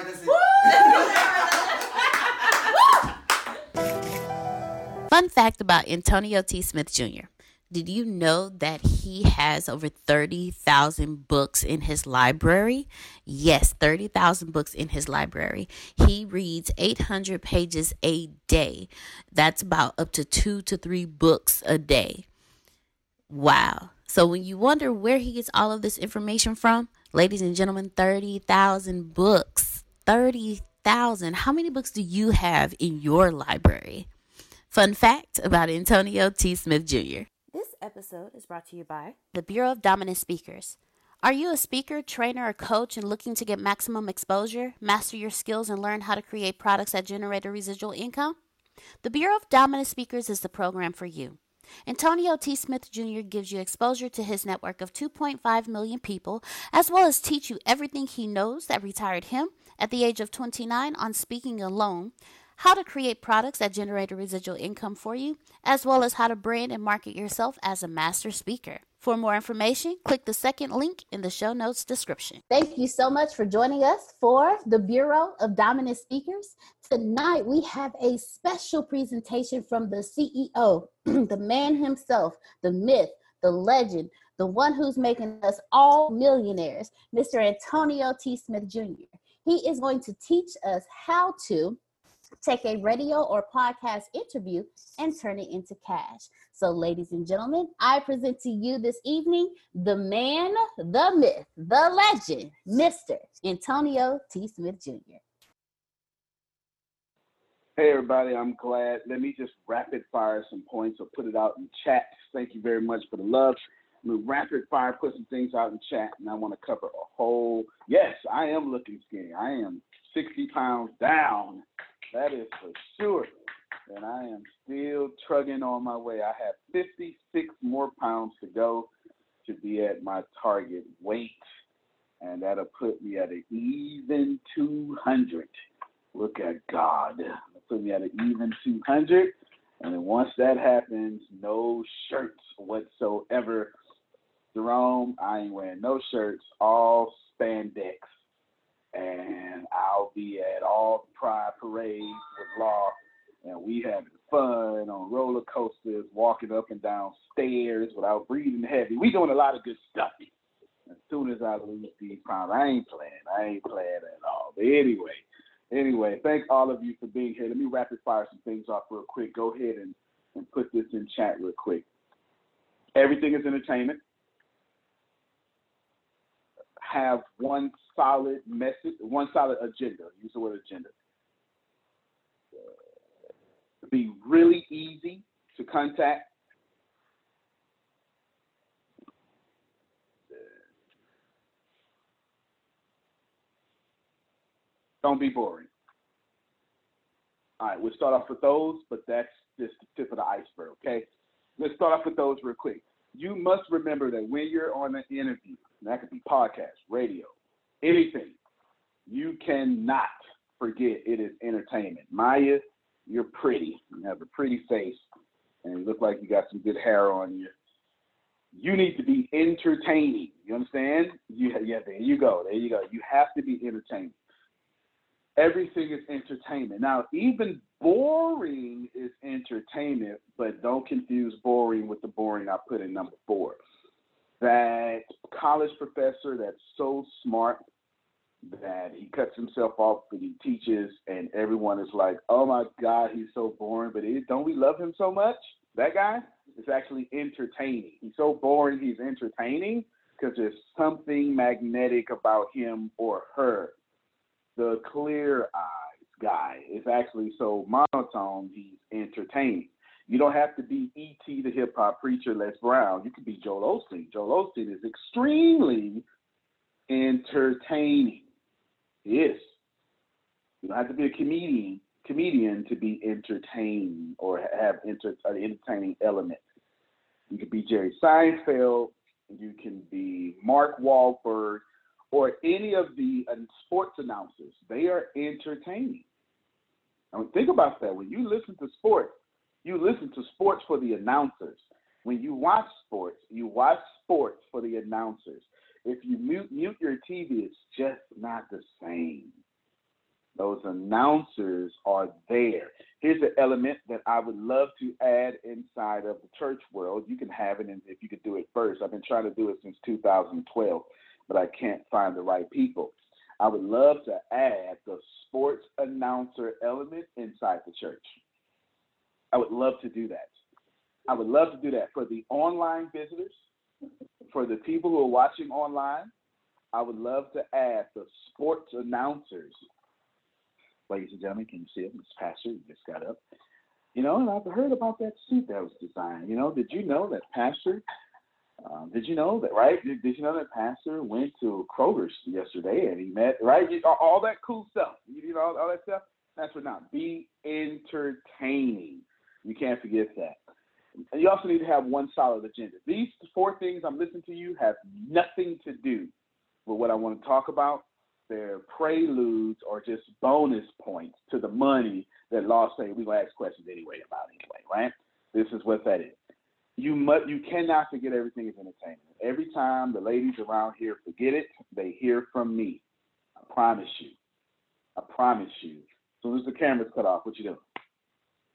All right, that's it. Fun fact about Antonio T. Smith Jr. Did you know that he has over 30,000 books in his library? Yes, 30,000 books in his library. He reads 800 pages a day. That's about up to two to three books a day. Wow. So when you wonder where he gets all of this information from, ladies and gentlemen, 30,000 books. 30,000. How many books do you have in your library? Fun fact about Antonio T. Smith Jr. This episode is brought to you by the Bureau of Dominant Speakers. Are you a speaker, trainer, or coach and looking to get maximum exposure, master your skills, and learn how to create products that generate a residual income? The Bureau of Dominant Speakers is the program for you. Antonio T. Smith Jr. gives you exposure to his network of 2.5 million people, as well as teach you everything he knows that retired him at the age of 29 on speaking alone, how to create products that generate a residual income for you, as well as how to brand and market yourself as a master speaker. For more information, click the second link in the show notes description. Thank you so much for joining us for the Bureau of Dominant Speakers. Tonight, we have a special presentation from the CEO, the man himself, the myth, the legend, the one who's making us all millionaires, Mr. Antonio T. Smith Jr. He is going to teach us how to take a radio or podcast interview and turn it into cash. So, ladies and gentlemen, I present to you this evening the man, the myth, the legend, Mr. Antonio T. Smith Jr. Hey, everybody, I'm glad. Let me just rapid fire some points or put it out in chat. Thank you very much for the love. Gonna rapid fire put some things out in chat, and I want to cover a whole. Yes, I am looking skinny. I am 60 pounds down that is for sure. And I am still trugging on my way. I have 56 more pounds to go to be at my target weight. And that'll put me at an even 200. Look at God. That'll put me at an even 200. And then once that happens, no shirts whatsoever. Jerome, I ain't wearing no shirts, all spandex and I'll be at all the pride parades with Law, and we having fun on roller coasters, walking up and down stairs without breathing heavy. We doing a lot of good stuff. As soon as I lose these pounds, I ain't playing. I ain't playing at all. But anyway, anyway, thank all of you for being here. Let me rapid fire some things off real quick. Go ahead and, and put this in chat real quick. Everything is entertainment have one solid message, one solid agenda. Use the word agenda. Be really easy to contact. Don't be boring. All right, we'll start off with those, but that's just the tip of the iceberg, okay? Let's start off with those real quick. You must remember that when you're on an interview, that could be podcast, radio, anything. You cannot forget it is entertainment. Maya, you're pretty. You have a pretty face, and you look like you got some good hair on you. You need to be entertaining. You understand? You yeah, there you go. There you go. You have to be entertaining. Everything is entertainment. Now, even boring is entertainment, but don't confuse boring with the boring I put in number four that college professor that's so smart that he cuts himself off and he teaches, and everyone is like, "Oh my God, he's so boring." But don't we love him so much? That guy is actually entertaining. He's so boring, he's entertaining because there's something magnetic about him or her. The clear eyes guy is actually so monotone, he's entertaining. You don't have to be E.T. the hip hop preacher, Les Brown. You could be Joel Osteen. Joel Osteen is extremely entertaining. Yes. You don't have to be a comedian comedian to be entertaining or have enter, an entertaining element. You could be Jerry Seinfeld. You can be Mark Wahlberg or any of the uh, sports announcers. They are entertaining. I mean, think about that. When you listen to sports, you listen to sports for the announcers. When you watch sports, you watch sports for the announcers. If you mute mute your TV, it's just not the same. Those announcers are there. Here's an element that I would love to add inside of the church world. You can have it, and if you could do it first. I've been trying to do it since 2012, but I can't find the right people. I would love to add the sports announcer element inside the church. I would love to do that. I would love to do that for the online visitors, for the people who are watching online. I would love to add the sports announcers. Ladies and gentlemen, can you see it? This pastor just got up. You know, and I've heard about that suit that was designed. You know, did you know that pastor um, did you know that, right? Did, did, you know that Pastor went to Kroger's yesterday and he met, right? All that cool stuff. You know, all that stuff. That's what not. Be entertaining. You can't forget that. And you also need to have one solid agenda. These four things I'm listening to you have nothing to do with what I want to talk about. They're preludes or just bonus points to the money that law say we're gonna ask questions anyway about anyway, right? This is what that is you must you cannot forget everything is entertainment. Every time the ladies around here forget it, they hear from me. I promise you. I promise you. As soon as the camera's cut off, what you doing?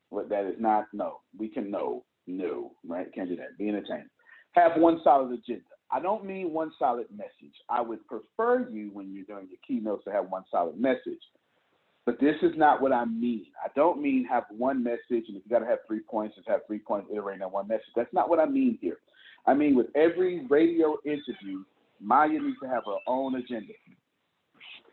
What that is not no. We can know. No, right? Can't do that. Be entertained. Have one solid agenda. I don't mean one solid message. I would prefer you when you're doing your keynotes to have one solid message. But this is not what I mean. I don't mean have one message and if you got to have three points, just have three points iterating on one message. That's not what I mean here. I mean with every radio interview, Maya needs to have her own agenda.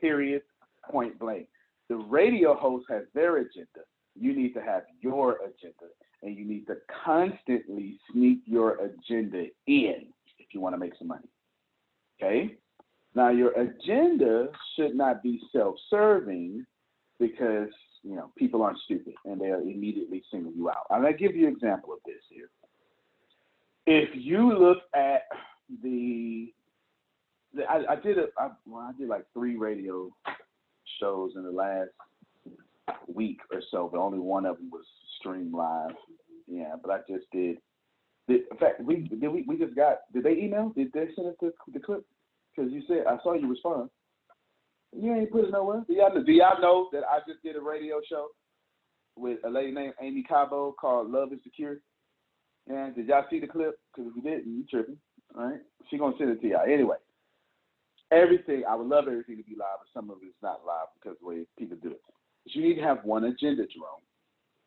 Period. Point blank. The radio host has their agenda. You need to have your agenda, and you need to constantly sneak your agenda in if you want to make some money. Okay. Now your agenda should not be self-serving because you know people aren't stupid and they'll immediately single you out. I'm gonna give you an example of this here. If you look at the, the I, I, did a I, well, I did like three radio shows in the last week or so, but only one of them was streamed live. Yeah, but I just did. did in fact, we did we, we just got. Did they email? Did they send us the, the clip? Because you said I saw you respond. You ain't put it nowhere. Do y'all, do y'all know that I just did a radio show with a lady named Amy Cabo called Love is Secure? And did y'all see the clip? Because if you didn't, you tripping. All right? She gonna send it to y'all. Anyway, everything I would love everything to be live, but some of it's not live because the way people do it. But you need to have one agenda, Jerome.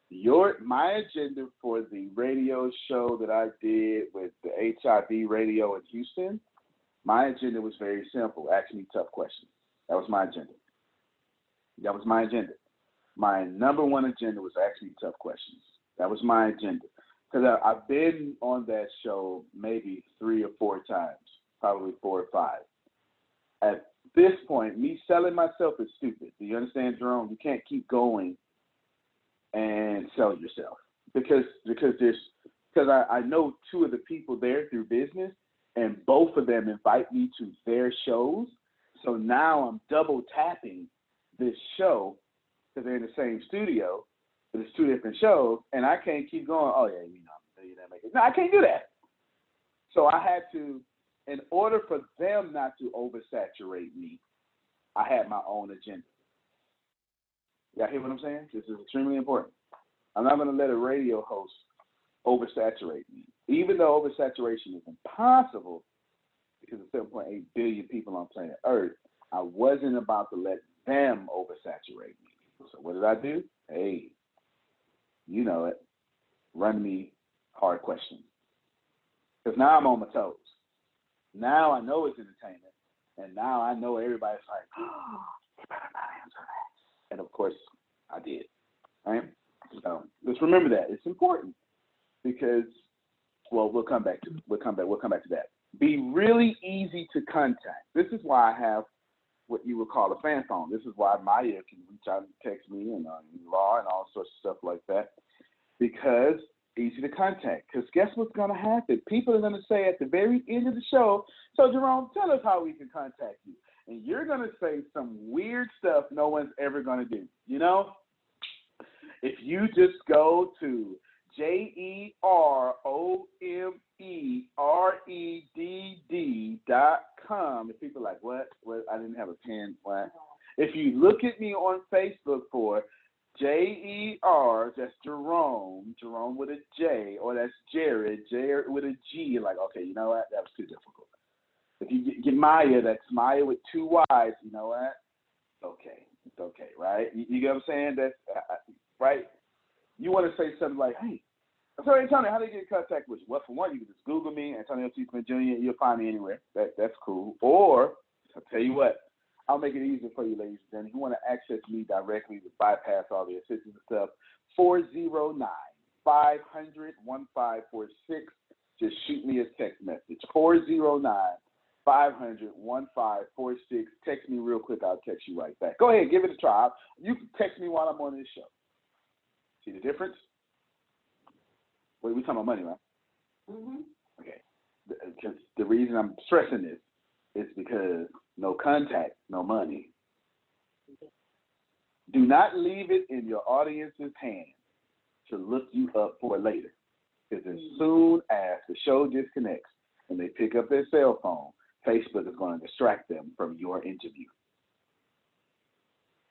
Your my agenda for the radio show that I did with the HIV radio in Houston, my agenda was very simple. Ask me tough questions. That was my agenda. That was my agenda. My number one agenda was ask me tough questions. That was my agenda. Because I've been on that show maybe three or four times, probably four or five. At this point, me selling myself is stupid. Do you understand, Jerome? You can't keep going and sell yourself because because there's because I, I know two of the people there through business, and both of them invite me to their shows. So now I'm double tapping this show because they're in the same studio, but it's two different shows, and I can't keep going. Oh yeah, you know, you. No, I can't do that. So I had to, in order for them not to oversaturate me, I had my own agenda. Y'all hear what I'm saying? This is extremely important. I'm not going to let a radio host oversaturate me. Even though oversaturation is impossible, because there's 7.8 billion people on planet Earth, I wasn't about to let them oversaturate me. So what did I do? Hey, you know it. Run me hard questions. Because now I'm on my toes. Now I know it's entertainment. And now I know everybody's like, oh, you better not answer that. And of course, I did. Right? So let's remember that. It's important because well, we'll come back to we'll come back we'll come back to that be really easy to contact. This is why I have what you would call a fan phone. This is why Maya can reach out and text me and uh, Law and all sorts of stuff like that because easy to contact. Because guess what's going to happen? People are going to say at the very end of the show, so Jerome, tell us how we can contact you. And you're going to say some weird stuff no one's ever going to do. You know? If you just go to J E R O M E R E D D dot com. If people are like, what? What? I didn't have a pen. What? If if you look at me on Facebook for J E R, that's Jerome, Jerome with a J, or that's Jared, Jared with a G, like, okay, you know what? That was too difficult. If you get, get Maya, that's Maya with two Y's, you know what? Okay, it's okay, right? You, you get what I'm saying? That's uh, right. You want to say something like, hey, so Antonio, how do you get in contact with you? Well, for one, you can just Google me, Antonio T. Smith Jr., you'll find me anywhere. That that's cool. Or I'll tell you what, I'll make it easier for you, ladies and gentlemen. If you want to access me directly to bypass all the assistance and stuff, 409 500 1546. Just shoot me a text message. 409 500 1546. Text me real quick. I'll text you right back. Go ahead, give it a try. You can text me while I'm on this show. See the difference? Wait, we talking about money, right? Mm-hmm. Okay. Because the reason I'm stressing this is because no contact, no money. Do not leave it in your audience's hands to look you up for later. Because as mm. soon as the show disconnects and they pick up their cell phone, Facebook is going to distract them from your interview.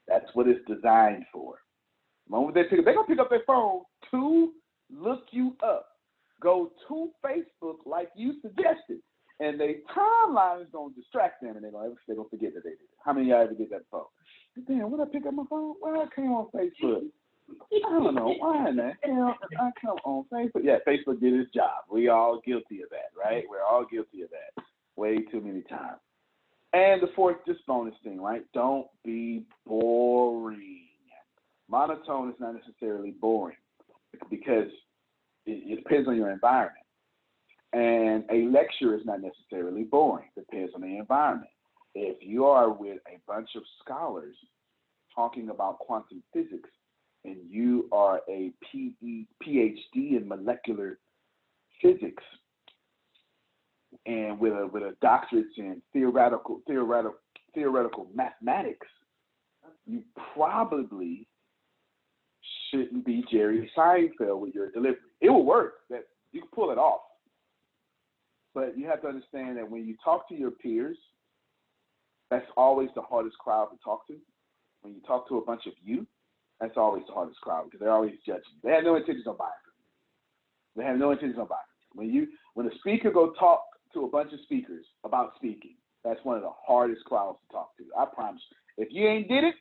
That's what it's designed for. The moment they pick up, they're gonna pick up their phone to look you up. Go to Facebook like you suggested, and their timeline is gonna distract them, and they're gonna they're gonna forget that they did it. How many of y'all ever get that phone? Damn, when I pick up my phone, well, I came on Facebook. I don't know why in the hell I come on Facebook. Yeah, Facebook did its job. We all guilty of that, right? We're all guilty of that. Way too many times. And the fourth, just bonus thing, right? Don't be boring. Monotone is not necessarily boring because it, it depends on your environment. And a lecture is not necessarily boring, depends on the environment. If you are with a bunch of scholars talking about quantum physics and you are a PE, PhD in molecular physics and with a with a doctorate in theoretical theoretical theoretical mathematics, you probably shouldn't be Jerry Seinfeld with your delivery. It will work. That you can pull it off. But you have to understand that when you talk to your peers, that's always the hardest crowd to talk to. When you talk to a bunch of you, that's always the hardest crowd because they're always judging. They have no intentions on buying you. They have no intentions on buying. When you when a speaker go talk to a bunch of speakers about speaking, that's one of the hardest crowds to talk to. I promise. If you ain't did it,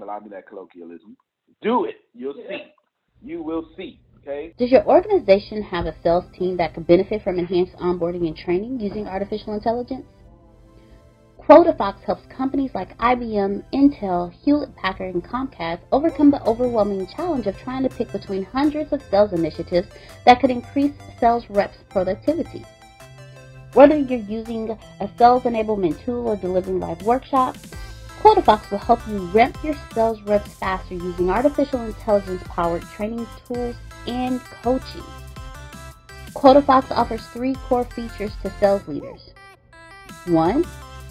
allow me that colloquialism. Do it. You'll see. You will see. Okay. Does your organization have a sales team that could benefit from enhanced onboarding and training using artificial intelligence? QuotaFox helps companies like IBM, Intel, Hewlett Packard, and Comcast overcome the overwhelming challenge of trying to pick between hundreds of sales initiatives that could increase sales reps' productivity. Whether you're using a sales enablement tool or delivering live workshops, QuotaFox will help you ramp your sales reps faster using artificial intelligence powered training tools and coaching. QuotaFox offers three core features to sales leaders. One,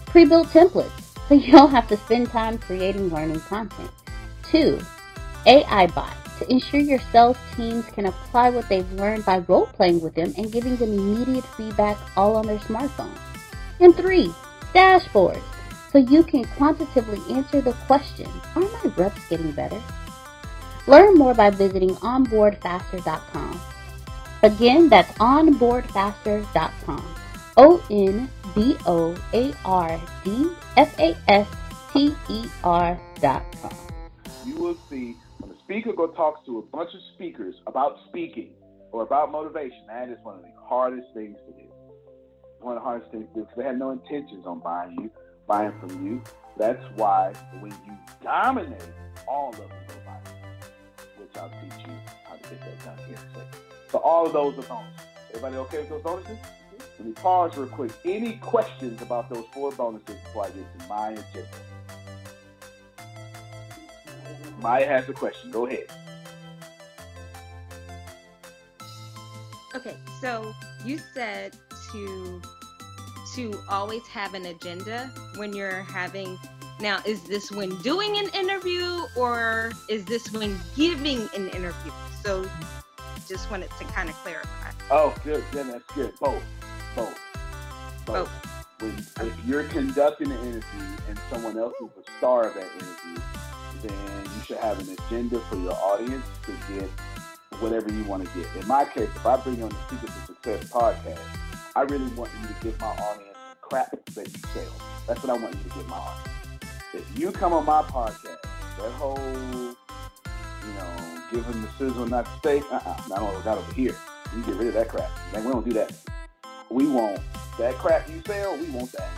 pre-built templates, so you don't have to spend time creating learning content. Two, AI bot to ensure your sales teams can apply what they've learned by role playing with them and giving them immediate feedback all on their smartphone. And three, dashboards so you can quantitatively answer the question, are my reps getting better? Learn more by visiting onboardfaster.com. Again, that's onboardfaster.com. O N B O A R D F A S T E R.com. You will see when a speaker go talks to a bunch of speakers about speaking or about motivation, that is one of the hardest things to do. One of the hardest things to do because they have no intentions on buying you buying from you. That's why when you dominate, all of them go buy teach you how to get that done. So all of those are bonuses. Everybody okay with those bonuses? Let me pause real quick. Any questions about those four bonuses before I get to my agenda? Maya has a question. Go ahead. Okay, so you said to to always have an agenda when you're having now is this when doing an interview or is this when giving an interview so just wanted to kind of clarify oh good yeah that's good both both both, both. when if you're conducting an interview and someone else is the star of that interview, then you should have an agenda for your audience to get whatever you want to get. In my case, if I bring you on the Secret to Success podcast, I really want you to give my audience crap that you sell. That's what I want you to give my audience. If you come on my podcast, that whole, you know, giving the sizzle, not the steak, uh-uh, not got over here. You get rid of that crap. Like, we don't do that. We want that crap you sell, we want that.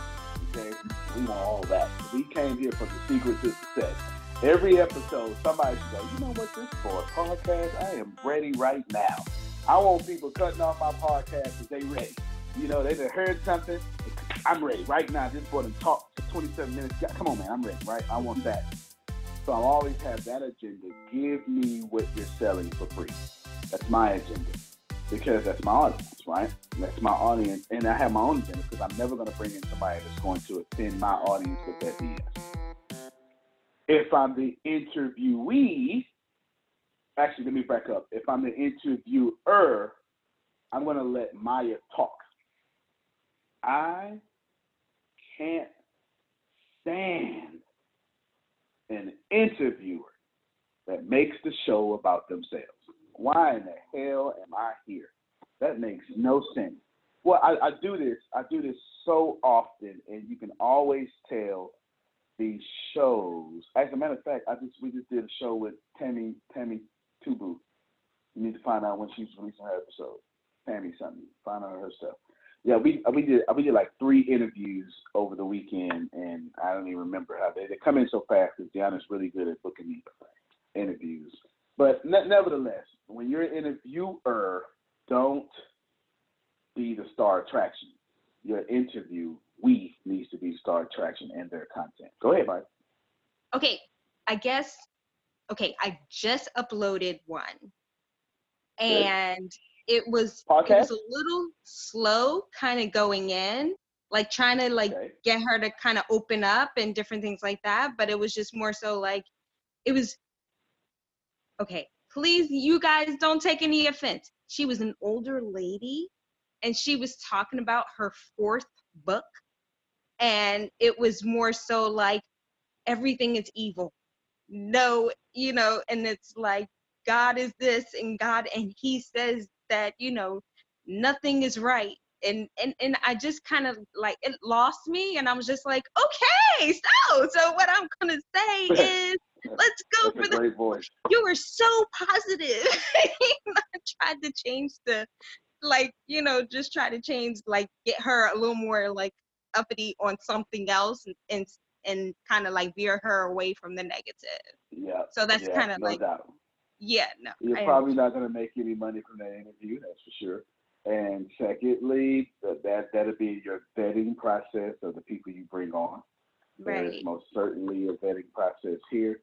Okay? We want all that. We came here for the secret to success. Every episode, somebody should go, you know what this is for? A podcast? I am ready right now. I want people cutting off my podcast because they ready. You know, they have heard something. I'm ready right now. Just for them talk for 27 minutes. Come on, man, I'm ready, right? I want that. So I always have that agenda. Give me what you're selling for free. That's my agenda because that's my audience, right? That's my audience, and I have my own agenda because I'm never going to bring in somebody that's going to offend my audience with that BS. If I'm the interviewee, actually, let me back up. If I'm the interviewer, I'm going to let Maya talk. I can't stand an interviewer that makes the show about themselves. Why in the hell am I here? That makes no sense. Well, I, I do this. I do this so often, and you can always tell these shows. As a matter of fact, I just we just did a show with Tammy Tammy Tubu. You need to find out when she's releasing her episode. Tammy something. Find out her stuff. Yeah, we uh, we did uh, we did like three interviews over the weekend, and I don't even remember how they they come in so fast because Deanna's really good at booking me interviews. But ne- nevertheless, when you're an interviewer, don't be the star attraction. Your interview, we needs to be star attraction and their content. Go ahead, Mike. Okay, I guess. Okay, I just uploaded one, and it was Podcast? it was a little slow, kind of going in, like trying to like Okay. get her to kind of open up and different things like that. But it was just more so like it was. Okay, please, you guys don't take any offense. She was an older lady, and she was talking about her fourth book, and it was more so like everything is evil. No, you know, and it's like God is this and God and he says that, you know, nothing is right. And and and I just kind of like it lost me and I was just like, okay, so so what I'm gonna say is let's go That's for the great voice. you were so positive. I tried to change the, like, you know, just try to change, like, get her a little more like uppity on something else and and, and kind of like veer her away from the negative. Yeah. So that's yeah, kind of no like, doubt. Yeah, no. You're I- probably not going to make any money from that interview, that's for sure. And secondly, that that that'll be your vetting process of the people you bring on. There is right. most certainly a vetting process here.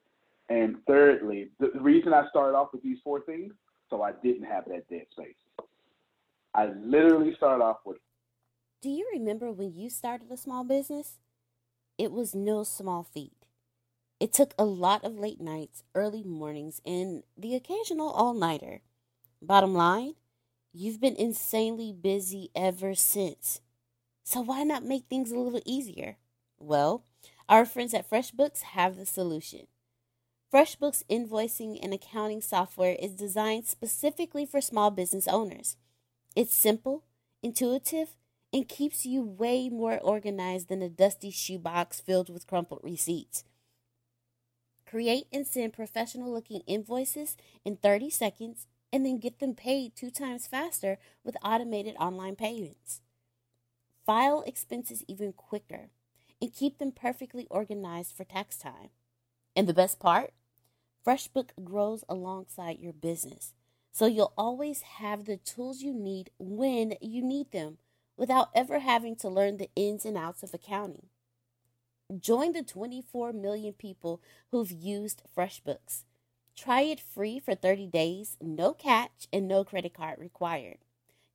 And thirdly, the, the reason I started off with these four things, so I didn't have that dead space. I literally started off with Do you remember when you started a small business? It was no small feat. It took a lot of late nights, early mornings, and the occasional all nighter. Bottom line, you've been insanely busy ever since. So why not make things a little easier? Well, our friends at FreshBooks have the solution. FreshBooks invoicing and accounting software is designed specifically for small business owners. It's simple, intuitive, and keeps you way more organized than a dusty shoebox filled with crumpled receipts. Create and send professional looking invoices in 30 seconds and then get them paid two times faster with automated online payments. File expenses even quicker and keep them perfectly organized for tax time. And the best part? FreshBook grows alongside your business, so you'll always have the tools you need when you need them without ever having to learn the ins and outs of accounting. Join the 24 million people who've used FreshBooks. Try it free for 30 days, no catch, and no credit card required.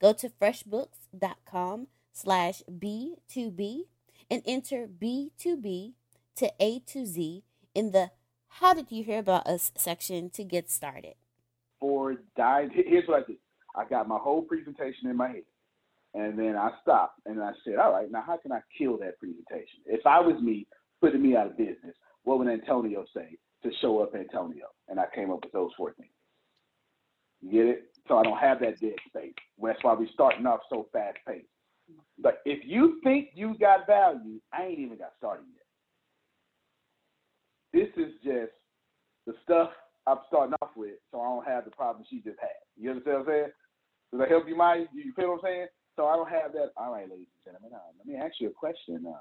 Go to freshbooks.com slash B2B and enter B2B to A to Z in the How Did You Hear About Us section to get started. For dive. Here's what I did. I got my whole presentation in my head, And then I stopped and I said, all right, now how can I kill that presentation? If I was me putting me out of business, what would Antonio say to show up Antonio? And I came up with those four things. You get it? So I don't have that dead space. That's why we're starting off so fast paced. But if you think you got value, I ain't even got started yet. This is just the stuff I'm starting off with, so I don't have the problem she just had. You understand what I'm saying? Does that help you, Mike? You feel what I'm saying? So I don't have that. All right, ladies and gentlemen, uh, let me ask you a question. Um,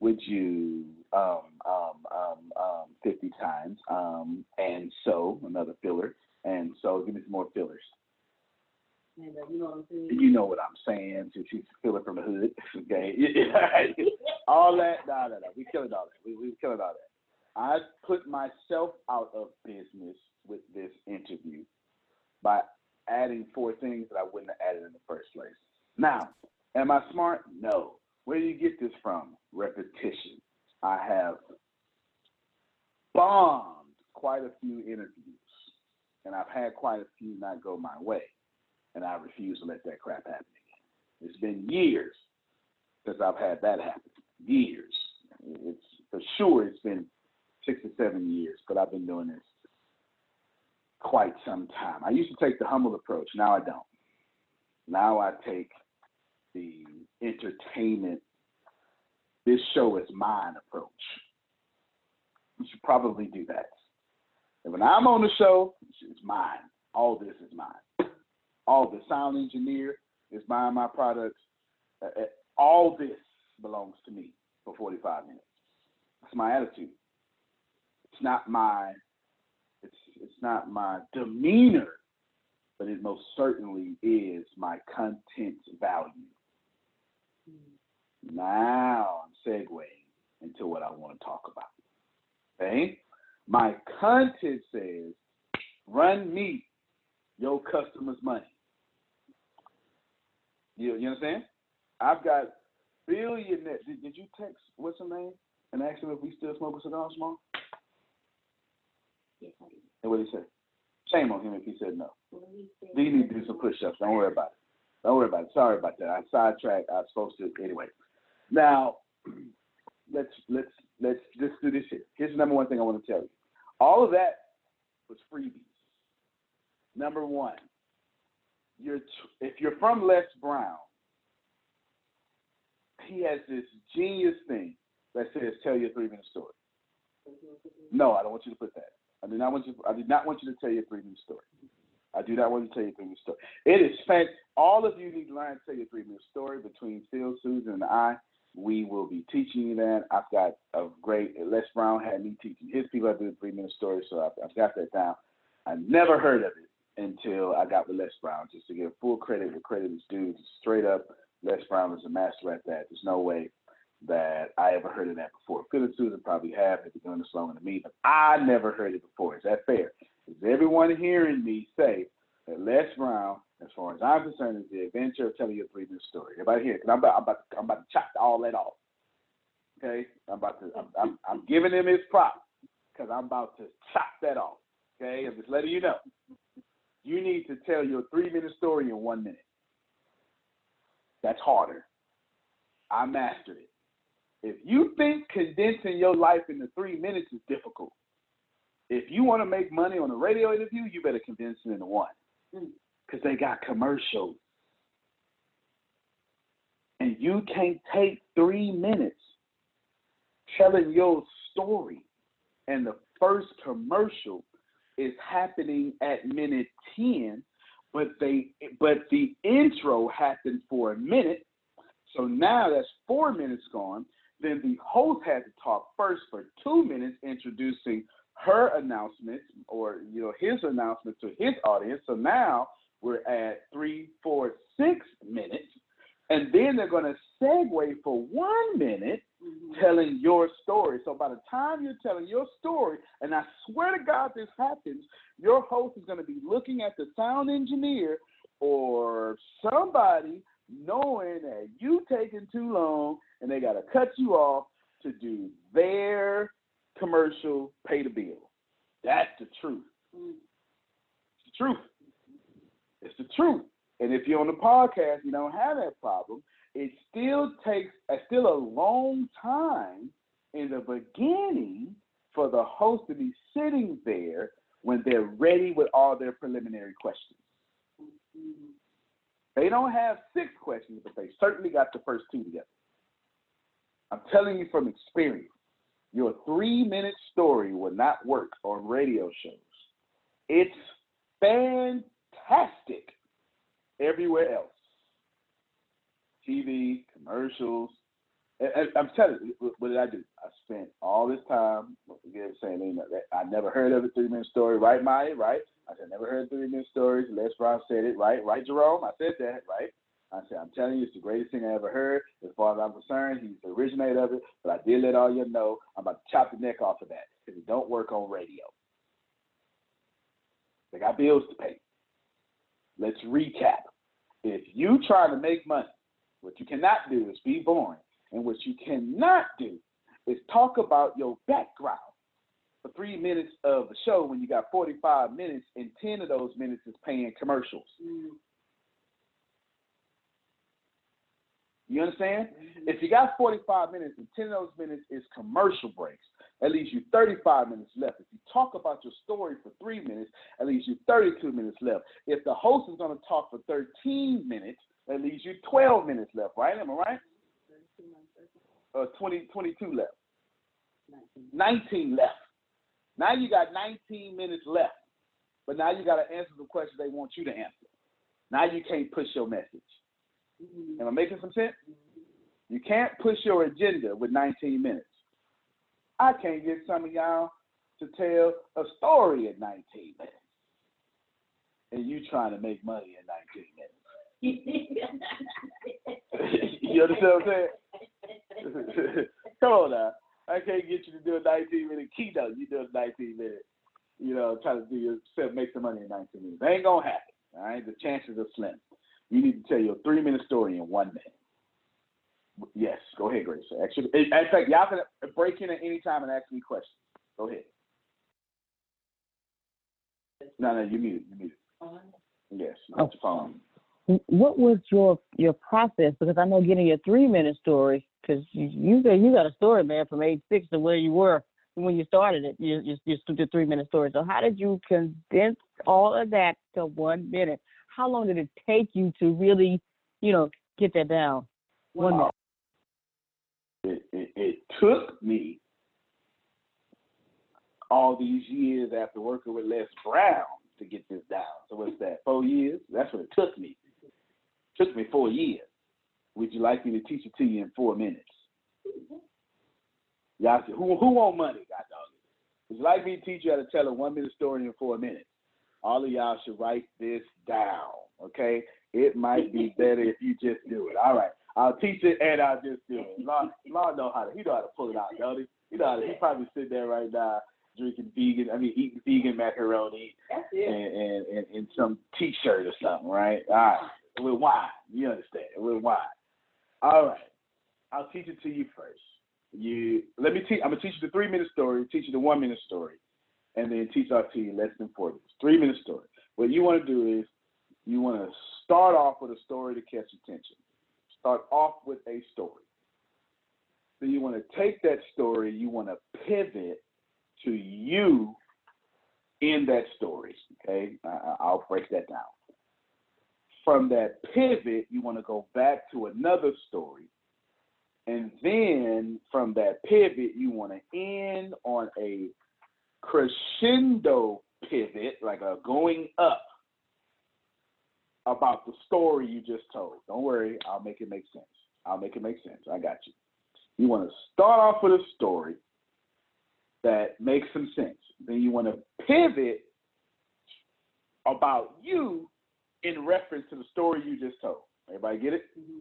would you um, um, um, um, 50 times? Um, and so, another filler. And so, give me some more fillers. And, uh, you know what I'm saying? You know what I'm saying, since she's filler from the hood. Okay. all that, no, no, no. We killing all that. We, we killing all that. I put myself out of business with this interview by adding four things that I wouldn't have added in the first place. Now, am I smart? No. Where do you get this from? Repetition. I have bombed quite a few interviews, and I've had quite a few not go my way, and I refuse to let that crap happen again. It's been years since I've had that happen. Years. It's for sure. It's been six or seven years, but I've been doing this quite some time. I used to take the humble approach. Now I don't. Now I take the entertainment, this show is mine approach. You should probably do that. And when I'm on the show, it's mine. All this is mine. All the sound engineer is buying my products. All this belongs to me for 45 minutes. That's my attitude. It's not my it's it's not my demeanor, but it most certainly is my content value. Now I'm segueing into what I want to talk about. Okay? My content says, run me your customers' money. You, you understand? I've got billionaire. Did, did you text what's her name and ask him if we still smoke a cigar small? Yes, I did. And what did he say? Shame on him if he said no. Well, he said- need to do some push-ups? Don't worry about it. Don't worry about it. Sorry about that. I sidetracked. I was supposed to anyway. Now, let's let's let's just do this here. Here's the number one thing I want to tell you. All of that was freebies. Number one, you're if you're from Les Brown, he has this genius thing that says tell your three minute story. No, I don't want you to put that. I do not want you. I did not want you to tell your three minute story. I do not want to tell your three minute story. It is fact. All of you need to learn to tell your three minute story between Phil, Susan, and I. We will be teaching you that. I've got a great Les Brown had me teaching his people how to do three minute story, so I've, I've got that down. I never heard of it until I got with Les Brown. Just to give full credit where credit is due. Straight up, Les Brown is a master at that. There's no way that I ever heard of that before. Phil and Susan probably have. They've been doing this longer than me, but I never heard it before. Is that fair? Is everyone hearing me say that Les Brown, as far as I'm concerned, is the adventure of telling you a three-minute story? Everybody here? Because I'm about, I'm about, I'm about to chop all that off. Okay, I'm about to, I'm, I'm, I'm giving him his prop because I'm about to chop that off. Okay, I'm just letting you know. You need to tell your three-minute story in one minute. That's harder. I mastered it. If you think condensing your life into three minutes is difficult, if you want to make money on a radio interview, you better condense it into one. Hmm. Because they got commercials. And you can't take three minutes telling your story. And the first commercial is happening at minute 10, but they but the intro happened for a minute. So now that's four minutes gone. Then the host had to talk first for two minutes, introducing her announcements or you know his announcement to his audience. So now we're at three, four, six minutes, and then they're going to segue for one minute Mhm. telling your story. So by the time you're telling your story, and I swear to God this happens, your host is going to be looking at the sound engineer or somebody knowing that you taking too long and they got to cut you off to do their commercial pay the bill. That's the truth. Mhm. It's the truth. It's the truth. And if you're on the podcast, you don't have that problem. It still takes it's still a long time in the beginning for the host to be sitting there when they're ready with all their preliminary questions. They don't have six questions, but they certainly got the first two together. I'm telling you from experience, your three minute story will not work on radio shows. It's fantastic everywhere else. TV, commercials. And, I'm telling you, what did I do? I spent all this time again saying I never heard of a three minute story, right, Maya? Right? I said never heard three minute stories. Les Brown said it, right? Right, Jerome? I said that, right? I said, I'm telling you, it's the greatest thing I ever heard. As far as I'm concerned, he's the originator of it. But I did let all you know I'm about to chop the neck off of that because it don't work on radio. They got bills to pay. Let's recap. If you try to make money, what you cannot do is be boring. And what you cannot do is talk about your background for three minutes of the show when you got 45 minutes and 10 of those minutes is paying commercials. Mm. Mm-hmm. You understand? If you got 45 minutes and 10 of those minutes is commercial breaks, that leaves you 35 minutes left. If you talk about your story for three minutes, that leaves you 32 minutes left. If the host is going to talk for 13 minutes, that leaves you 12 minutes left, right? Am I right? Uh, 20, 22 left. 19 left. Now you got 19 minutes left. But now you got to answer the questions they want you to answer. Now you can't push your message. Am I making some sense? You can't push your agenda with 19 minutes. I can't get some of y'all to tell a story in 19 minutes. And you trying to make money in 19 minutes. you understand what I'm saying? Come on now. I can't get you to do a 19 minute keynote. You do a 19 minute, you know, try to do yourself, make some money in 19 minutes. That ain't going to happen. All right. The chances are slim. You need to tell your three minute story in one minute. Yes, go ahead, Grace. Actually, in fact, y'all can break in at any time and ask me questions. Go ahead. No, no, you muted. You muted. Yes, not the phone. Oh. What was your your process? Because I know getting your three minute story, because you you got you got a story, man, from age six to where you were when you started it. You you, you three minute story. So how did you condense all of that to one minute? How long did it take you to really, you know, get that down? One minute. It, it, it took me all these years after working with Les Brown to get this down. So what's that? Four years? That's what it took me. It took me four years. Would you like me to teach it to you in four minutes? Y'all say, who who want money, God dog? Would you like me to teach you how to tell a one minute story in four minutes? All of y'all should write this down. Okay? It might be better if you just do it. All right. I'll teach it and I'll just do it. Lord, Lord know how to he know how to pull it out, don't he? He know how to, he probably sit there right now drinking vegan, I mean eating vegan macaroni and, and, and, some t shirt or something, right? All right. With wine. You understand. With wine. All right. I'll teach it to you first. You let me teach I'm gonna teach you the three minute story, teach you the one minute story, and then teach our team less than four minutes. Three minute story. What you want to do is you want to start off with a story to catch attention. Start off with a story. Then you want to take that story, you want to pivot to you in that story. Okay, I'll break that down. From that pivot, you want to go back to another story. And then from that pivot, you want to end on a crescendo pivot, like a going up about the story you just told. Don't worry, I'll make it make sense. I'll make it make sense. I got you. You want to start off with a story that makes some sense. Then you want to pivot about you in reference to the story you just told. Everybody get it? Mm-hmm.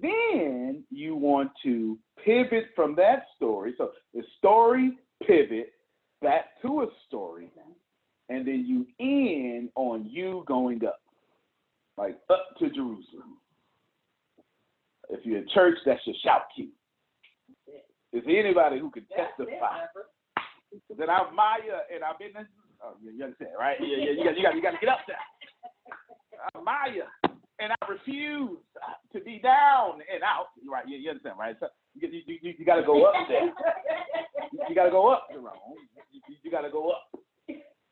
Then you want to pivot from that story. So the story pivot back to a story, and then you end on you going up like up to Jerusalem. If you're in church, that's your shout cue. Is there anybody who can testify that I'm Maya and I've been? Oh, you understand, right? Yeah, yeah. You got, you got, you got to get up there. uh, Maya, and I refuse to be down and out. Right? You, you understand, right? So you, you, you, got to go up there. You got to go up, Jerome. You, you, you got to go up.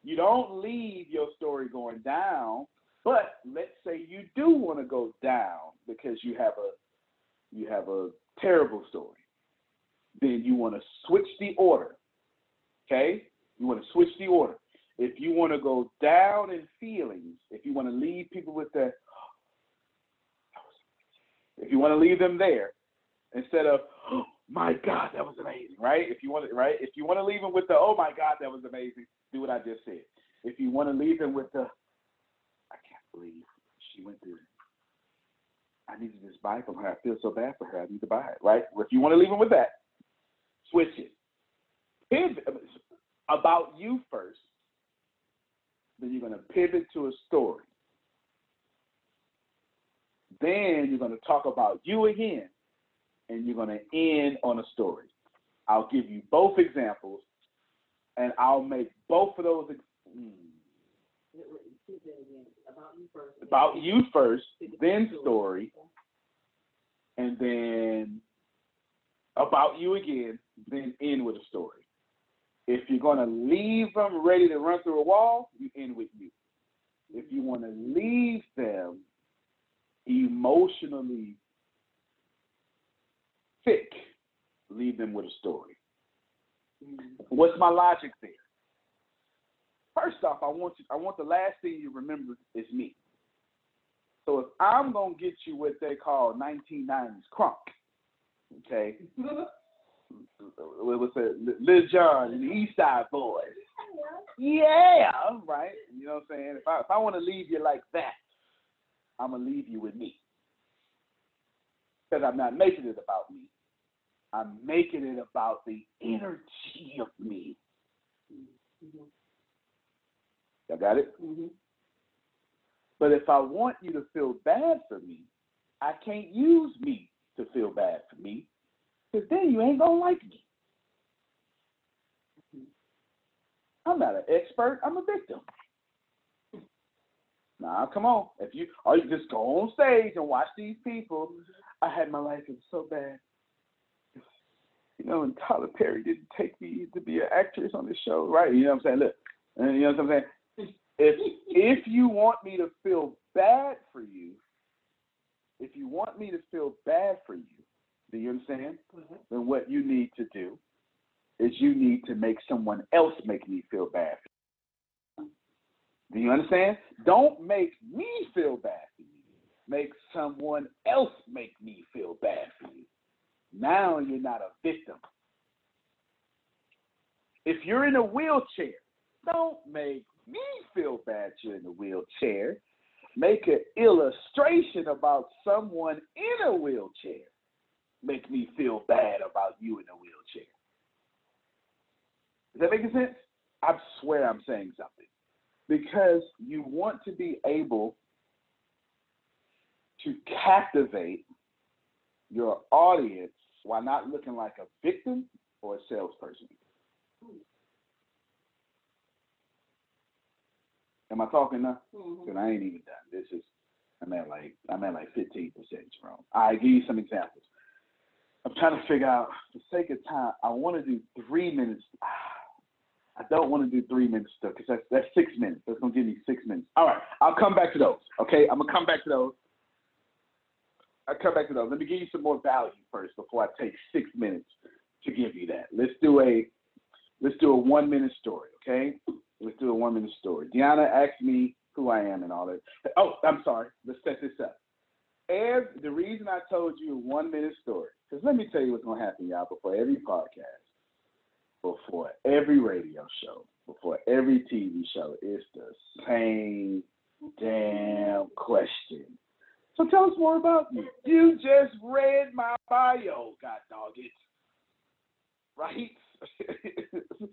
You don't leave your story going down, but let's say you do want to go down because you have a you have a terrible story. Then you want to switch the order. Okay? You want to switch the order. If you want to go down in feelings, if you want to leave people with the if you want to leave them there instead of oh my God, that was amazing, right? If you want to, right? If you want to leave them with the oh my God, that was amazing, do what I just said. If you want to leave them with the I can't believe she went through I needed this buy from her. I feel so bad for her. I need to buy it, right? If you want to leave them with that, switch it. Pivot about you first. Then you're going to pivot to a story. Then you're going to talk about you again, and you're going to end on a story. I'll give you both examples, and I'll make both of those. Hmm. About you first, then story, and then about you again, then end with a story. If you're going to leave them ready to run through a wall, you end with you. If you want to leave them emotionally thick, leave them with a story. Mm-hmm. What's my logic there? First off, I want you, I want the last thing you remember is me. So if I'm gonna get you what they call 1990s crunk, okay? what was it? Lil Jon and the East Side Boys. Yeah, right. You know what I'm saying? If I if I want to leave you like that, I'm gonna leave you with me. Because I'm not making it about me. I'm making it about the energy of me. Mm-hmm. Y'all got it? Mm-hmm. But if I want you to feel bad for me, I can't use me to feel bad for me, because then you ain't gonna like me. I'm not an expert. I'm a victim. Nah, come on. If you or you just go on stage and watch these people. I had my life it was so bad. You know, and Tyler Perry didn't take me to be an actress on the show, right? You know what I'm saying? Look, and you know what I'm saying? If if you want me to feel bad for you, if you want me to feel bad for you, do you understand? Mm-hmm. Then what you need to do is you need to make someone else make me feel bad. Do you understand? Don't make me feel bad for you. Make someone else make me feel bad for you. Now you're not a victim. If you're in a wheelchair, don't make me feel bad you're in a wheelchair. Make an illustration about someone in a wheelchair. Make me feel bad about you in a wheelchair. Is that making sense? I swear I'm saying something. Because you want to be able to captivate your audience while not looking like a victim or a salesperson. Am I talking now? Because mm-hmm. I ain't even done. This is I'm at like I'm at like 15 percent wrong. I give you some examples. I'm trying to figure out for sake of time. I want to do three minutes. I don't want to do three minutes though, because that's that's six minutes. That's gonna give me six minutes. All right, I'll come back to those. Okay, I'm gonna come back to those. I'll come back to those. Let me give you some more value first before I take six minutes to give you that. Let's do a let's do a one minute story. Okay. Let's do a one minute story. Deanna asked me who I am and all that. Oh, I'm sorry. Let's set this up. And the reason I told you a one minute story, because let me tell you what's to happen, y'all, before every podcast, before every radio show, before every TV show, it's the same damn question. So tell us more about you. You just read my bio, god dog it. Right?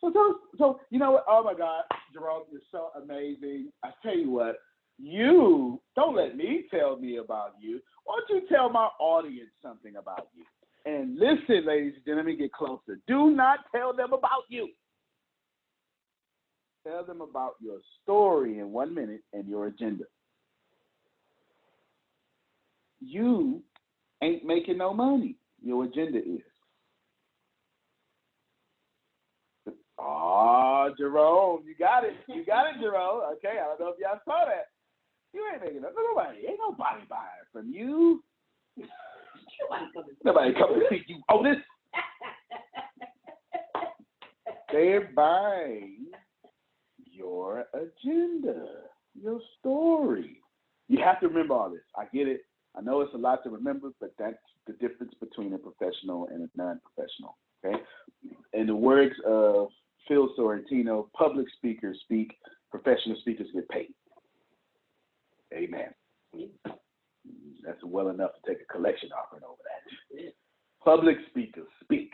So, so, so you know what? Oh my God, Jerome, you're so amazing. I tell you what, you don't let me tell me about you. Why don't you tell my audience something about you? And listen, ladies and gentlemen, get closer. Do not tell them about you. Tell them about your story in one minute and your agenda. You ain't making no money. Your agenda is. Oh, Jerome, you got it. You got it, Jerome. Okay, I don't know if y'all saw that. You ain't making no nobody. Ain't nobody buying from you. Nobody coming to see you. Oh, this. They're buying your agenda, your story. You have to remember all this. I get it. I know it's a lot to remember, but that's the difference between a professional and a non-professional. Okay. In the words of Phil Sorrentino, public speakers speak, professional speakers get paid. Amen. That's well enough to take a collection offering over that. Public speakers speak,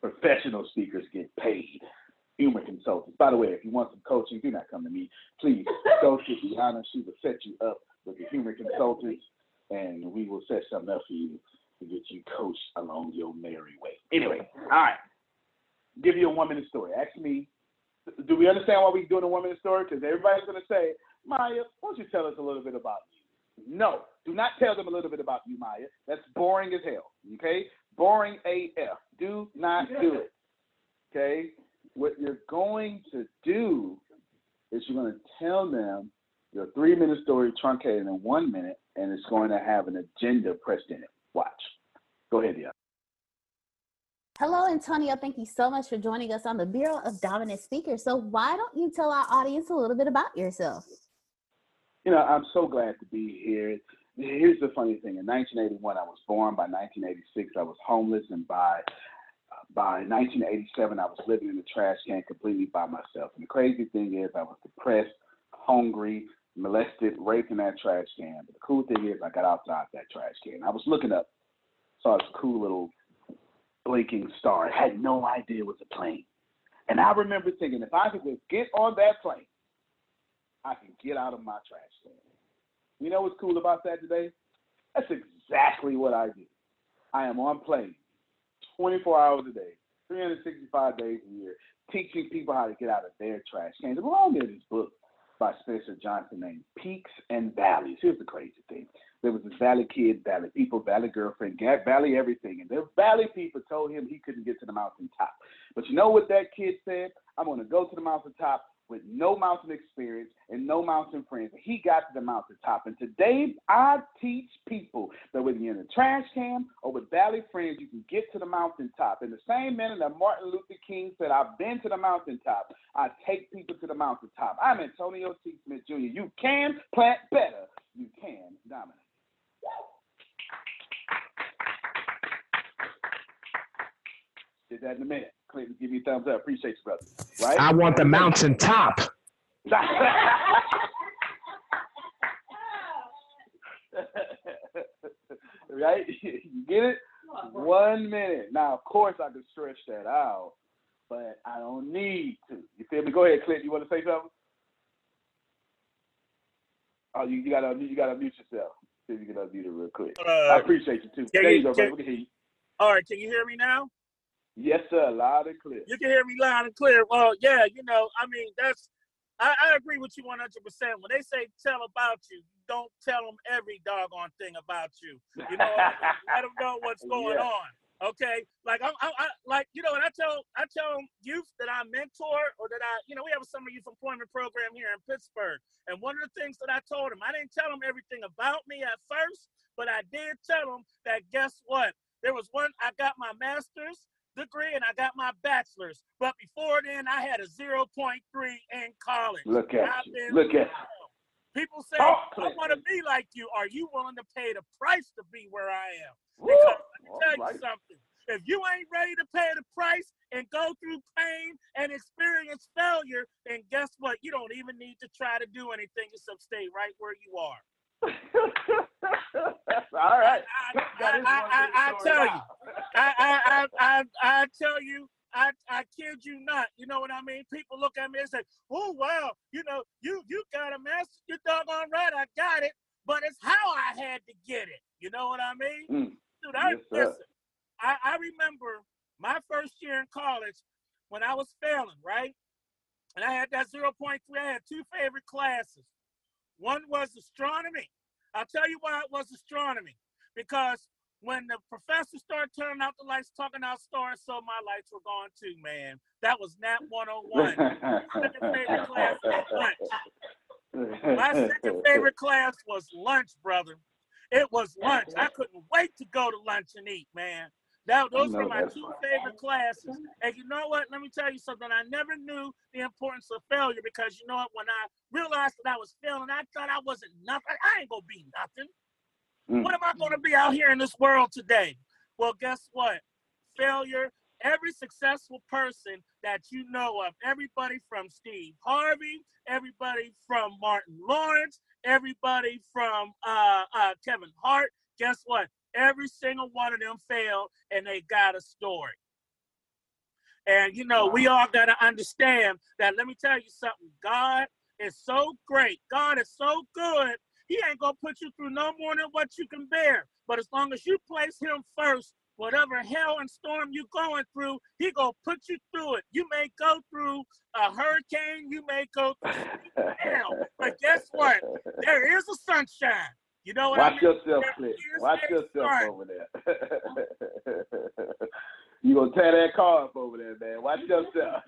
professional speakers get paid. Humor consultants. By the way, if you want some coaching, do not come to me. Please go to Deanna. She will set you up with a humor consultant, and we will set something up for you to get you coached along your merry way. Anyway, all right. Give you a one minute story. Ask me, do we understand why we're doing a one minute story? Because everybody's going to say, Maya, why don't you tell us a little bit about you? No, do not tell them a little bit about you, Maya. That's boring as hell. Okay? Boring AF. Do not do it. Okay? What you're going to do is you're going to tell them your three minute story truncated in one minute, and it's going to have an agenda pressed in it. Watch. Go ahead, Deanna. Hello, Antonio. Thank you so much for joining us on the Bureau of Dominant Speakers. So, why don't you tell our audience a little bit about yourself? You know, I'm so glad to be here. Here's the funny thing: in 1981, I was born. By 1986, I was homeless, and by by 1987, I was living in the trash can completely by myself. And the crazy thing is, I was depressed, hungry, molested, raped in that trash can. But the cool thing is, I got outside that trash can. I was looking up, saw this cool little blinking star. Had no idea it was a plane. And I remember thinking, if I could just get on that plane, I can get out of my trash can. You know what's cool about that today? That's exactly what I do. I am on planes 24 hours a day, 365 days a year, teaching people how to get out of their trash cans. Along there's this book by Spencer Johnson named Peaks and Valleys. Here's the crazy thing. There was this valley kid, valley people, valley girlfriend, valley everything. And the valley people told him he couldn't get to the mountain top. But you know what that kid said? I'm going to go to the mountain top with no mountain experience and no mountain friends. He got to the mountaintop. And today I teach people that whether you're in a trash can or with valley friends, you can get to the mountaintop. In the same manner that Martin Luther King said, I've been to the mountaintop, I take people to the mountaintop. I'm Antonio T. Smith Jr. You can plant better. You can dominate. Did that in a minute. Clinton, give me a thumbs up. Appreciate you, brother. Right? I want the mountain top. right? You get it? One minute. Now, of course, I can stretch that out, but I don't need to. You feel me? Go ahead, Clint. You want to say something? Oh, you, you gotta you gotta mute yourself. See if you can unmute it real quick. Uh, I appreciate you too. can There you- you go, can- brother. We can hear you. all right, can you hear me now? Yes, sir. Loud and clear. You can hear me loud and clear. Well, yeah, you know, I mean, that's I, I agree with you 100. percent When they say tell about you, don't tell them every doggone thing about you. You know, let them know what's going Yeah. on. Okay, like I'm, I, I, like you know, and I tell I tell youth that I mentor or that I, you know, we have a summer youth employment program here in Pittsburgh, and one of the things that I told them, I didn't tell them everything about me at first, but I did tell them that guess what? There was one I got my master's degree and I got my bachelor's, but before then I had a 0.3 in college. Look at I've you. Look at. People say, Talk, I want to be like you. Are you willing to pay the price to be where I am? Woo! Because let me tell you something. If you ain't ready to pay the price and go through pain and experience failure, then guess what? You don't even need to try to do anything except stay right where you are. All right. I, I, I, I, minute I story tell you. I, I, I, tell you, I, I kid you not. You know what I mean? People look at me and say, "Oh wow, you know, you you got a master. You're doggone right. I got it, but it's how I had to get it. You know what I mean, Mm, dude? I yes, sir. listen. I, I remember my first year in college when I was failing, right? And I had that 0.3. I had two favorite classes. One was astronomy. I'll tell you why it was astronomy. because when the professor started turning out the lights, talking out stars, so my lights were gone too, man. That was Nat 101. Second favorite class lunch. My second favorite class was lunch, brother. It was lunch. I couldn't wait to go to lunch and eat, man. That, those were my two right. favorite classes. And you know what? Let me tell you something. I never knew the importance of failure because you know what? When I realized that I was failing, I thought I wasn't nothing. I ain't gonna be nothing. Mm. What am I gonna be out here in this world today? Well, guess what? Failure. Every successful person that you know of, everybody from Steve Harvey, everybody from Martin Lawrence, everybody from uh, uh, Kevin Hart, guess what? Every single one of them failed and they got a story. And you know, we all got to understand that. Let me tell you something. God is so great. God is so good. He ain't gonna put you through no more than what you can bear. But as long as you place Him first, whatever hell and storm you're going through, He gonna put you through it. You may go through a hurricane. You may go through hell, but guess what? There is a sunshine. You know what I Watch mean? yourself, Clint. Watch yourself over there. you gonna tear that car up over there, man. Watch yourself.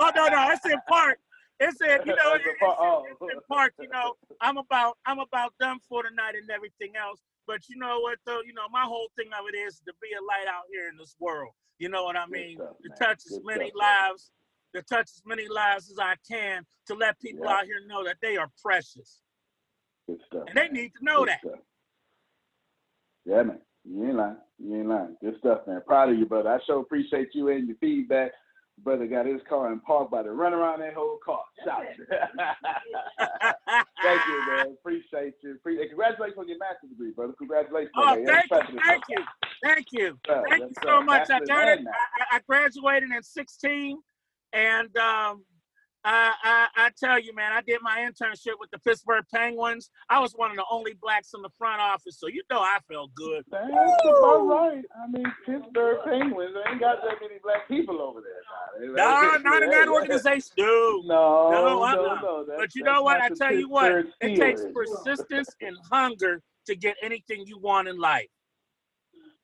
oh no, no, it's in part. It's in, you know, It's it's, oh. it's in part. Oh. You know, I'm about, I'm about done for tonight and everything else. But you know what, though, you know, my whole thing of it is to be a light out here in this world. You know what I mean? stuff, to man. touch as many stuff, man. lives, to touch as many lives as I can, to let people Yeah. out here know that they are precious, Good stuff. and they need to know Good that. stuff. Yeah, man. You ain't lying. You ain't lying. Good stuff, man. Proud of you, brother. I sure appreciate you and your feedback. Brother got his car and parked by the run around that whole car. Shout. Thank you, man. Appreciate you. Appreciate, congratulations on your master's degree, brother. Congratulations. Oh, man. thank you, That's special. thank you, thank you, Yeah, thank you so right. much. I Bachelor's it. I. I I graduated in 16, and um, I, I I tell you, man, I did my internship with the Pittsburgh Penguins. I was one of the only blacks in the front office, so you know I felt good. That's about right. I mean, Pittsburgh Penguins they ain't got that many black people over there. No, not in that organization, dude. No, No, no, no. But you know what? I tell you what, it takes persistence and hunger to get anything you want in life.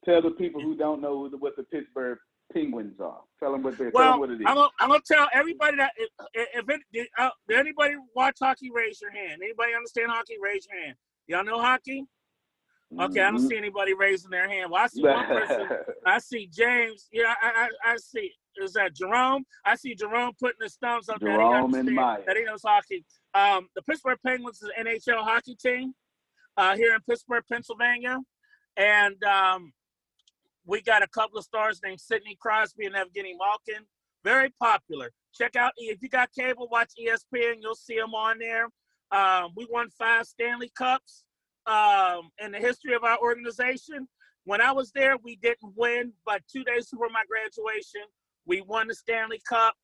Tell the people who don't know what the Pittsburgh Penguins are. Tell them what they. tell Well, them what it is. I'm gonna, I'm gonna tell everybody that if, if it, did, uh, did anybody watch hockey, raise your hand. Anybody understand hockey, raise your hand. Y'all know hockey? Okay, I don't Mhm. see anybody raising their hand. Well, I see one person. I see James. Yeah, I, I, I see. Is that Jerome? I see Jerome putting his thumbs up. Jerome and Maya. That he knows hockey. Um, the Pittsburgh Penguins is an NHL hockey team uh, here in Pittsburgh, Pennsylvania, and um, we got a couple of stars named Sidney Crosby and Evgeny Malkin. Very popular. Check out if you got cable, watch ESPN. You'll see them on there. Um, we won five Stanley Cups um, in the history of our organization. When I was there, we didn't win, but two days before my graduation, we won the Stanley Cup.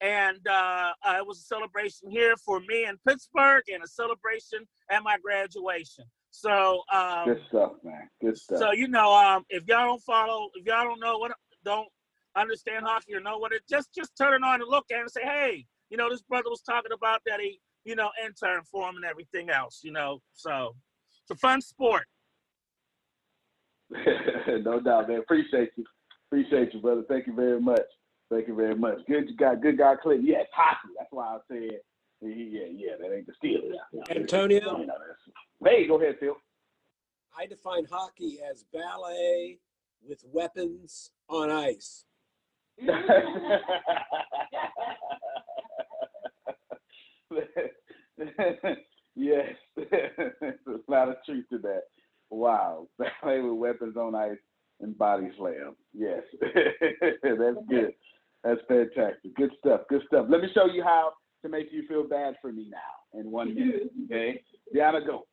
And uh, uh, it was a celebration here for me in Pittsburgh and a celebration at my graduation. So, um, Good stuff, man. Good stuff. so you know, um, if y'all don't follow, if y'all don't know what, don't understand hockey or know what it, just just turn it on and look at it and say, hey, you know, this brother was talking about that he, you know, intern for him and everything else, you know. So it's a fun sport. no doubt, man. Appreciate you. Appreciate you, brother. Thank you very much. Thank you very much. Good guy, good guy, Clinton. Yes, hockey. That's why I said, yeah, yeah, that ain't the Steelers. Antonio? You know, Hey, go ahead, Phil. I define hockey as ballet with weapons on ice. yes, there's a lot of truth to that. Wow, ballet with weapons on ice and body slam. Yes, that's good. That's fantastic. Good stuff. Good stuff. Let me show you how to make you feel bad for me now in one mm-hmm. minute. Okay, Deanna, go.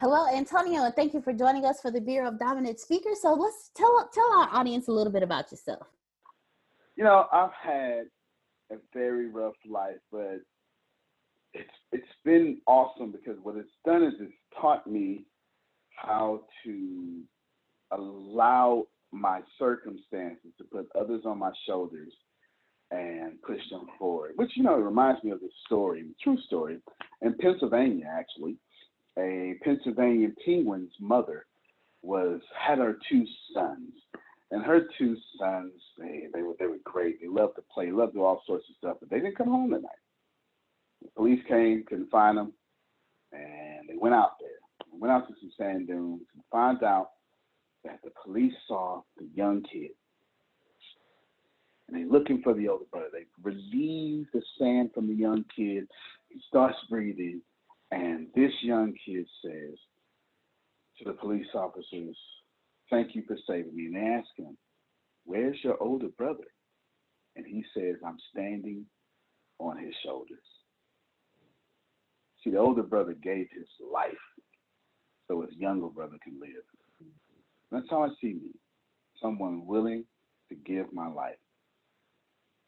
Hello, Antonio, and thank you for joining us for the Bureau of Dominant Speakers. So let's tell tell our audience a little bit about yourself. You know, I've had a very rough life, but it's it's been awesome because what it's done is it's taught me how to allow my circumstances to put others on my shoulders and push them forward. Which you know it reminds me of this story, true story, in Pennsylvania actually. a Pennsylvania penguin's mother was had her two sons, and her two sons they they were they were great. They loved to play, loved to do all sorts of stuff, but they didn't come home at night. The police came, couldn't find them, and they went out there, went out to some sand dunes, and found out that the police saw the young kid they're looking for the older brother. They relieve the sand from the young kid. He starts breathing, and this young kid says to the police officers, Thank you for saving me. And they ask him, Where's your older brother? And he says, I'm standing on his shoulders. See, the older brother gave his life so his younger brother can live. That's how I see me someone willing to give my life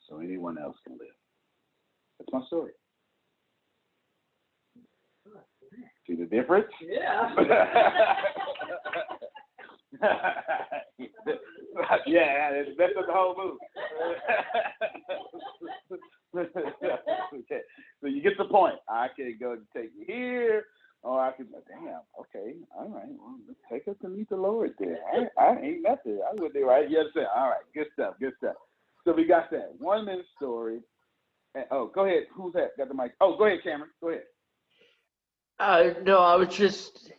so anyone else can live. That's my story. See the difference? Yeah. yeah, it's that's the whole move. okay, so you get the point. I can go and take you here, or I can. Damn. Okay. All right. Well, let's take us to meet the Lord there. I, I ain't nothing. I would do right. Yes, sir. All right. Good stuff. Good stuff. So we got that one minute story. And, oh, go ahead. Who's that? Got the mic. Oh, go ahead, Cameron. Go ahead. Uh, no, I was just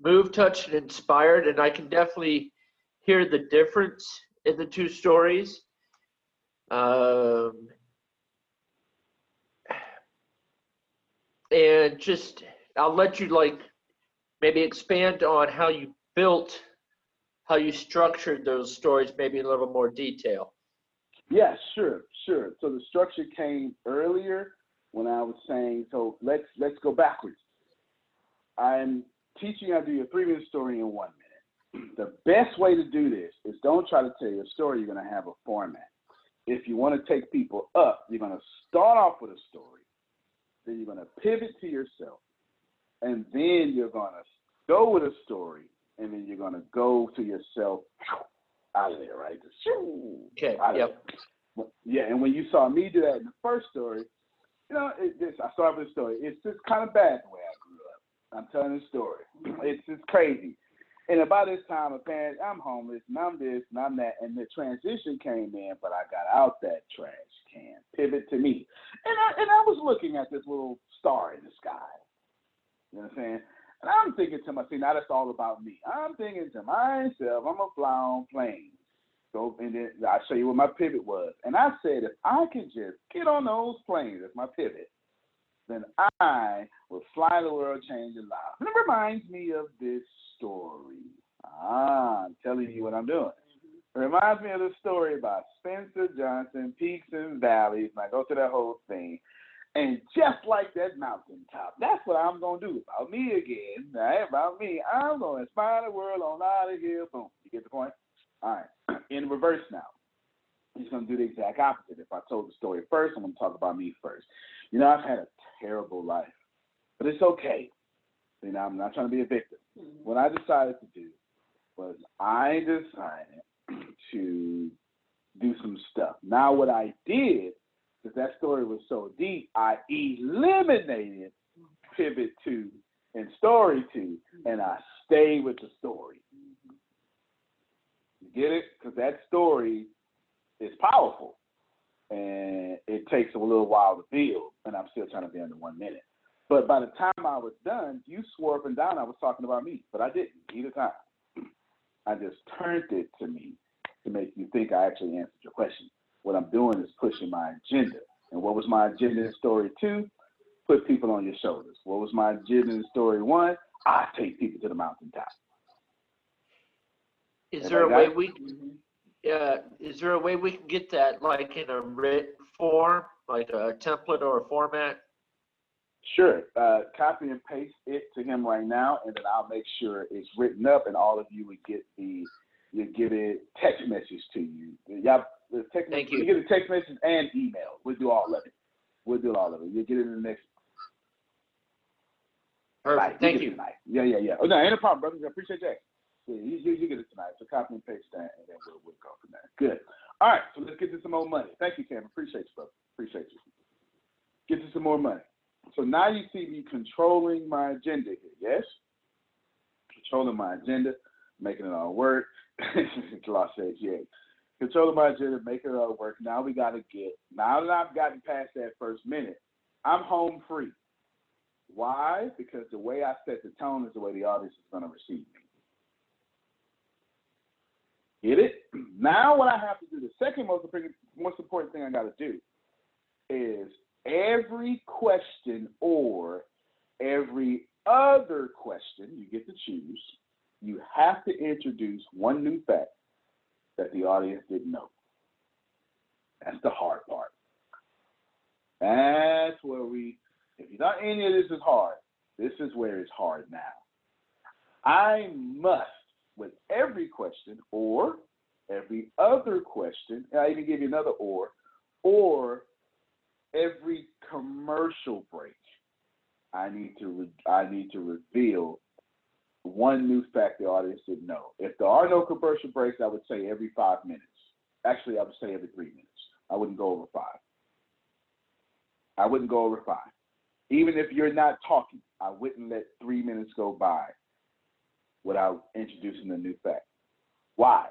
moved, touched, and inspired, and I can definitely hear the difference in the two stories. Um, and just, I'll let you like maybe expand on how you built, how you structured those stories, maybe in a little more detail. Yeah, sure, sure. So the structure came earlier when I was saying, so let's let's go backwards. I'm teaching how to do your three minute story in one minute. The best way to do this is don't try to tell your story. You're to have a format. If you want to take people up, you're to start off with a story, then you're to pivot to yourself, and then you're to go with a story, and then you're going to go to yourself out of there, right? Just Okay, yep. there. Yeah, and when you saw me do that in the first story, you know, it, this, I started with a story. It's just kind of bad the way I grew up. I'm telling the story. It's just crazy. And about this time, apparently, I'm homeless, and I'm this, and I'm that, and the transition came in, but I got out that trash can. Pivot to me, and I and I was looking at this little star in the sky. You know what I'm saying? And I'm thinking to myself, now that's all about me. I'm thinking to myself, I'm a fly on planes. So, and then I'll show you what my pivot was. And I said, if I could just get on those planes as my pivot, then I will fly the world, change your life. And it reminds me of this story. Ah, I'm telling you what I'm doing. It reminds me of the story about Spencer Johnson, Peaks and Valleys, and I go through that whole thing. And just like that mountaintop, that's what I'm gonna do. About me again, right? About me. I'm gonna inspire the world on out of here. Boom. You get the point? All right. In reverse now. He's gonna do the exact opposite. If I told the story first, I'm gonna talk about me first. You know, I've had a terrible life, but it's okay. You know, I'm not trying to be a victim. Mm-hmm. What I decided to do was I decided to do some stuff. Now, what I did, because that story was so deep, I eliminated pivot to and story to, and I stayed with the story. You get it? Because that story is powerful and it takes a little while to build, and I'm still trying to be under one minute. But by the time I was done, you up and down I was talking about me, but I didn't either time. I just turned it to me to make you think I actually answered your question. What I'm doing is pushing my agenda. And what was my agenda in story two? Put people on your shoulders. What was my agenda in story one? I take people to the mountaintop. Is there a way Everybody we, uh, is there a way we can get that like in a written form, like a template or a format? Sure. Uh, copy and paste it to him right now, and then I'll make sure it's written up, and all of you would get the you get it text message to you. Y'all, the text Thank you you. get a text message and email. We'll do all of it. We'll do all of it. You'll get it in the next night. Perfect, thank you. Tonight. Yeah, yeah, yeah. Oh, no, ain't a problem, brother. I appreciate that. Yeah, you, you, you get it tonight. So copy and paste that, and then we'll, we'll go from there. Good. All right, so let's get to some more money. Thank you, Cam. Appreciate you, brother. Appreciate you. Get to some more money. So now you see me controlling my agenda here, yes? Controlling my agenda, making it all work. Law yeah. Controlling my agenda, making it all work. Now we got to get, now that I've gotten past that first minute, I'm home free. Why? Because the way I set the tone is the way the audience is to receive me. Get it? Now, what I have to do, the second most important, most important thing I got to do is every question or every other question you get to choose, you have to introduce one new fact that the audience didn't know. That's the hard part. That's where we, if you thought any of this is hard, this is where it's hard now. I must with every question or every other question, and I even give you another or, or every commercial break, I need to re- I need to reveal one new fact the audience didn't know. If there are no commercial breaks, I would say every five minutes. Actually, I would say every three minutes. I wouldn't go over five. I wouldn't go over five. Even if you're not talking, I wouldn't let three minutes go by without introducing a new fact. Why?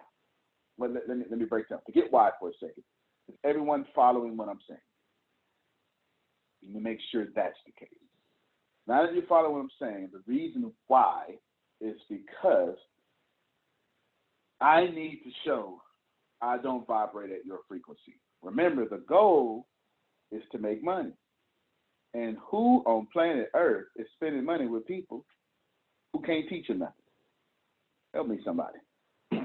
Well, let, let, me, let me break down. Forget why for a second. Is everyone following what I'm saying? Let me make sure that's the case. Now that you follow what I'm saying, the reason why is because I need to show I don't vibrate at your frequency. Remember, the goal is to make money. And who on planet Earth is spending money with people who can't teach you nothing? Help me, somebody. you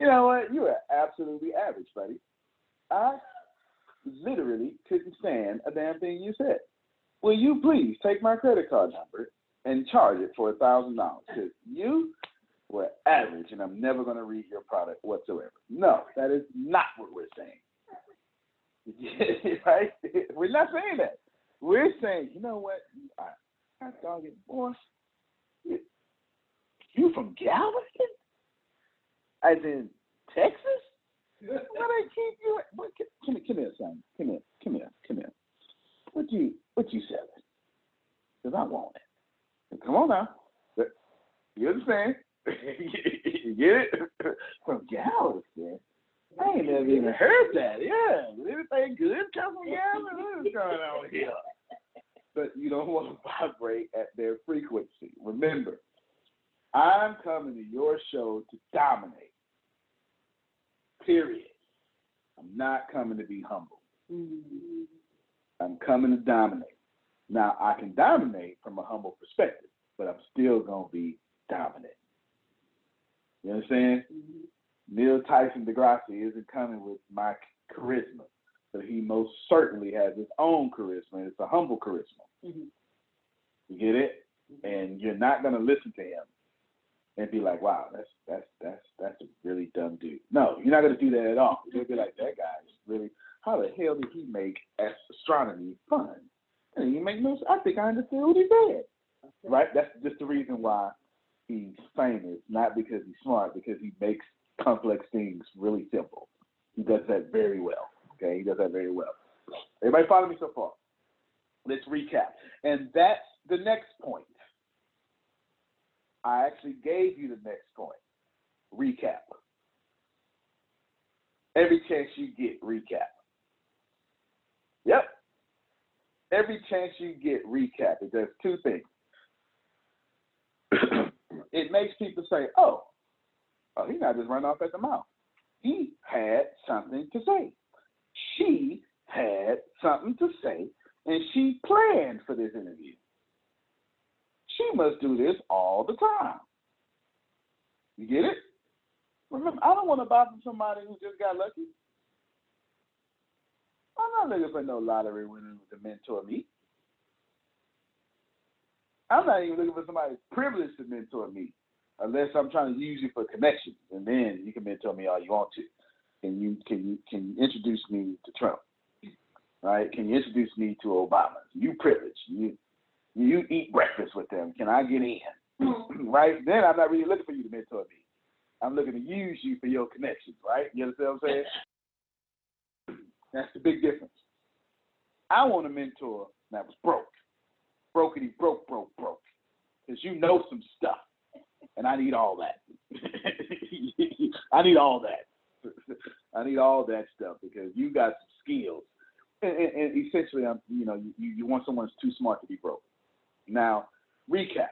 know what? You are absolutely average, buddy. I literally couldn't stand a damn thing you said. Will you please take my credit card number and charge it for a thousand dollars? Because you were average, and I'm never going to read your product whatsoever. No, that is not what we're saying. right? We're not saying that. We're saying, you know what? I, I dog it, boy. You from Galveston? As in Texas? Why they keep you? What, come, come here, son. Come here, come here, come here. What you, what you selling? Cause I want it. Come on now. You understand? you get it? From Galveston. I ain't never even heard that. Yeah, anything good come from Galveston? What is going on here? But you don't want to vibrate at their frequency. Remember, I'm coming to your show to dominate. Period. I'm not coming to be humble. Mm-hmm. I'm coming to dominate. Now, I can dominate from a humble perspective, but I'm still going to be dominant. You understand? Mm-hmm. Neil Tyson Degrassi isn't coming with my charisma, but he most certainly has his own charisma. It's a humble charisma. Mm-hmm. You get it? Mm-hmm. And you're not going to listen to him and be like, "Wow, that's that's that's that's a really dumb dude." No, you're not going to do that at all. You'll be like, "That guy is really. How the hell did he make astronomy fun?" And he make no. I think I understand what he said. Right? That's just the reason why he's famous, not because he's smart, because he makes complex things really simple. He does that very well. Okay, he does that very well. Everybody follow me so far? Let's recap. And that's the next point. I actually gave you the next point. Recap. Every chance you get, recap. Yep. Every chance you get, recap. It does two things. it makes people say, oh, oh, he's not just running off at the mouth. He had something to say. She had something to say, and she planned for this interview. She must do this all the time. You get it? Remember, I don't want to buy from somebody who just got lucky. I'm not looking for no lottery winner to mentor me. I'm not even looking for somebody privileged to mentor me, unless I'm trying to use you for connections, and then you can mentor me all you want to. Can you can you can you introduce me to Trump? Right? Can you introduce me to Obama? You privileged. You you eat breakfast with them. Can I get in? Mm-hmm. right? Then I'm not really looking for you to mentor me. I'm looking to use you for your connections, right? You understand what I'm saying? That's the big difference. I want a mentor that was broke. Brokety broke, broke, broke. Because you know some stuff. And I need all that. I need all that. I need all that stuff because you got some skills. And, and, and essentially, I'm, you know, you, you want someone who's too smart to be broke. Now, recap.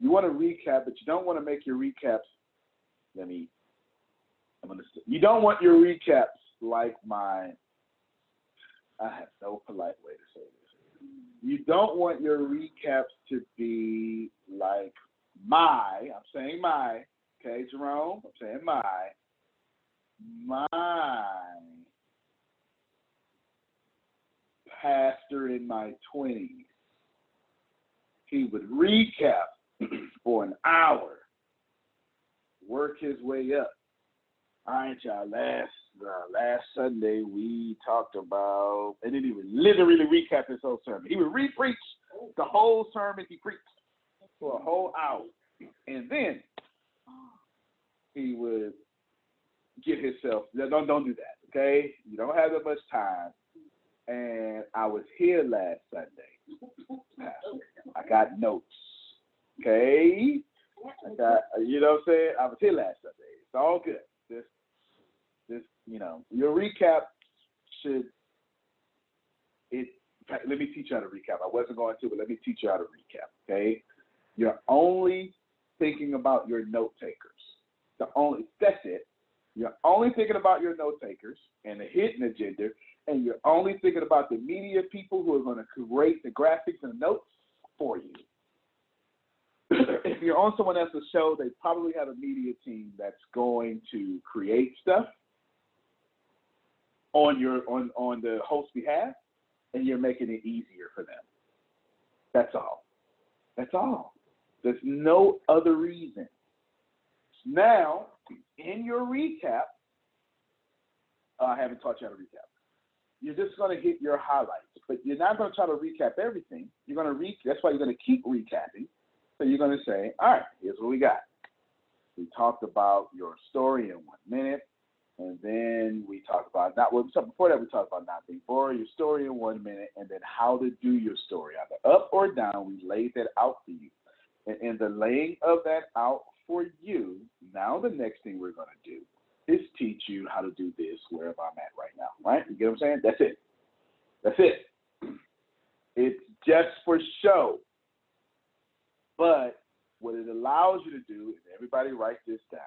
You want to recap, but you don't want to make your recaps. Let me. I'm gonna. You don't want your recaps like my. I have no polite way to say this. You don't want your recaps to be like my. I'm saying my. Okay, Jerome. I'm saying my. My pastor in my 20s. He would recap for an hour, work his way up. All right, y'all. Last uh, last Sunday we talked about, and then he would literally recap his whole sermon. He would re-preach the whole sermon he preached for a whole hour, and then he would get himself. Don't don't do that, okay? You don't have that much time. And I was here last Sunday. I got notes. Okay. I got you know what I'm saying? I was here last Sunday. It's all good. You know, your recap should it let me teach you how to recap. I wasn't going to, but let me teach you how to recap. Okay. You're only thinking about your note takers. The only that's it. You're only thinking about your note takers and the hidden agenda, and you're only thinking about the media people who are going to create the graphics and the notes for you. if you're on someone else's show, they probably have a media team that's going to create stuff on your on on the host's behalf, and you're making it easier for them. That's all. That's all. There's no other reason. Now, in your recap, uh, I haven't taught you how to recap. You're just going to hit your highlights, but you're not going to try to recap everything. You're going to re. That's why you're going to keep recapping. So you're going to say, all right, here's what we got. We talked about your story in one minute, and then we talk about not well, before that we talk about not being boring, your story in one minute, and then how to do your story either up or down. We laid that out for you, and in the laying of that out for you, now the next thing we're going to do is teach you how to do this wherever I'm at right now. Right? You get what I'm saying? That's it. That's it. It's just for show. But what it allows you to do, and everybody write this down,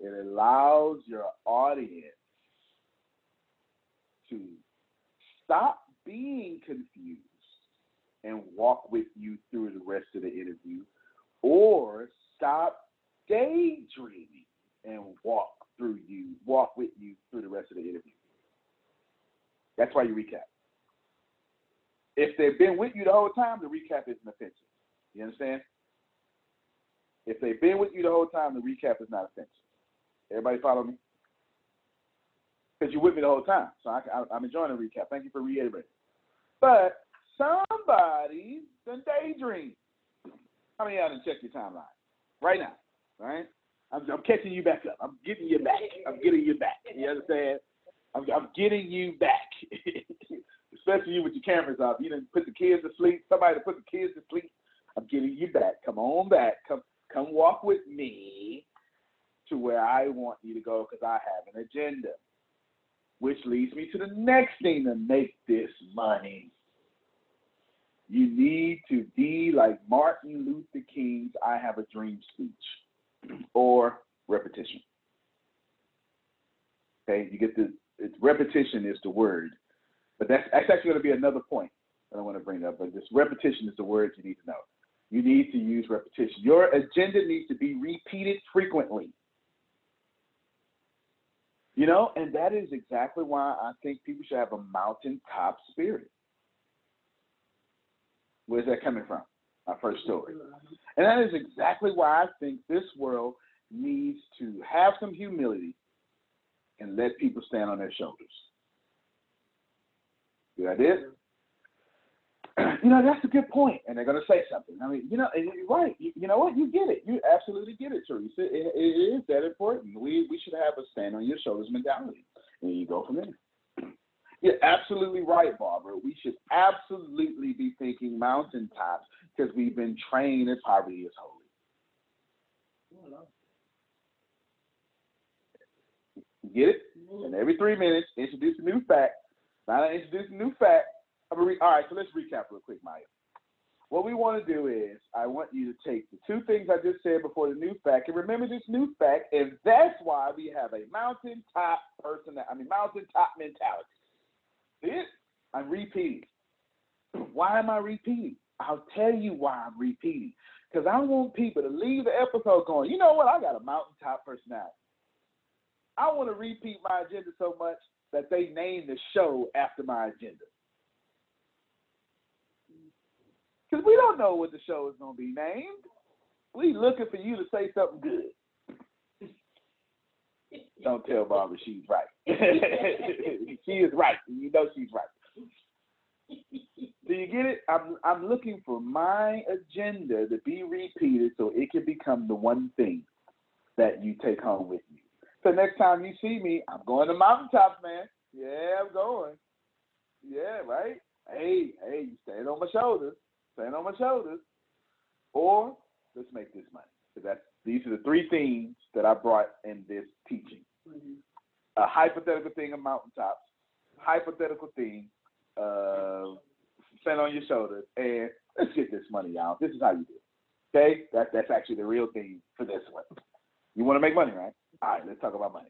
it allows your audience to stop being confused and walk with you through the rest of the interview, or stop daydreaming and walk through you, walk with you through the rest of the interview. That's why you recap. If they've been with you the whole time, the recap isn't offensive. You understand? If they've been with you the whole time, the recap is not offensive. Everybody follow me? Because you're with me the whole time. So I, am enjoying the recap. Thank you for reiterating. But somebody done daydream. How many of y'all done check your timeline? Right now, right? I'm, I'm, catching you back up. I'm getting you back. I'm getting you back. You understand? I'm, I'm getting you back. Especially you with your cameras off. You didn't put the kids to sleep. Somebody to put the kids to sleep. I'm getting you back. Come on back. Come come walk with me to where I want you to go because I have an agenda. Which leads me to the next thing to make this money. You need to be like Martin Luther King's I Have a Dream speech or repetition. Okay, you get the it's, repetition is the word, but that's, that's actually going to be another point that I want to bring up. But this repetition is the word you need to know. You need to use repetition. Your agenda needs to be repeated frequently. You know, and that is exactly why I think people should have a mountaintop spirit. Where's that coming from? My first story. And that is exactly why I think this world needs to have some humility and let people stand on their shoulders. Good idea? you know, that's a good point. And they're going to say something. I mean, you know, you're right. You, you, know what? You get it. You absolutely get it, Teresa. It, it is that important. We, we should have a stand on your shoulders mentality. And you go from there. You're absolutely right, Barbara. We should absolutely be thinking mountaintops because we've been trained that poverty is holy. Get it? Mm-hmm. And every three minutes, introduce a new fact. Now I introduce a new fact, re- all right, so let's recap real quick, Maya. What we want to do is, I want you to take the two things I just said before the new fact and remember this new fact, and that's why we have a mountaintop person, I mean, mountaintop mentality. It? I'm repeating. Why am I repeating? I'll tell you why I'm repeating. Because I want people to leave the episode going, you know what? I got a mountaintop personality. I want to repeat my agenda so much that they name the show after my agenda. Because we don't know what the show is going to be named. We looking for you to say something good. Don't tell Barbara she's right. she is right. You know she's right. Do you get it? I'm I'm looking for my agenda to be repeated so it can become the one thing that you take home with you. So next time you see me, I'm going to mountaintops, man. Yeah, I'm going. Yeah, right. Hey, hey, you stand on my shoulders. Stand on my shoulders. Or let's make this money. So that's these are the three themes that I brought in this teaching. A hypothetical thing of mountaintops, hypothetical thing, uh, stand on your shoulders, and let's get this money out. This is how you do it. Okay? That, that's actually the real thing for this one. You want to make money, right? All right, let's talk about money.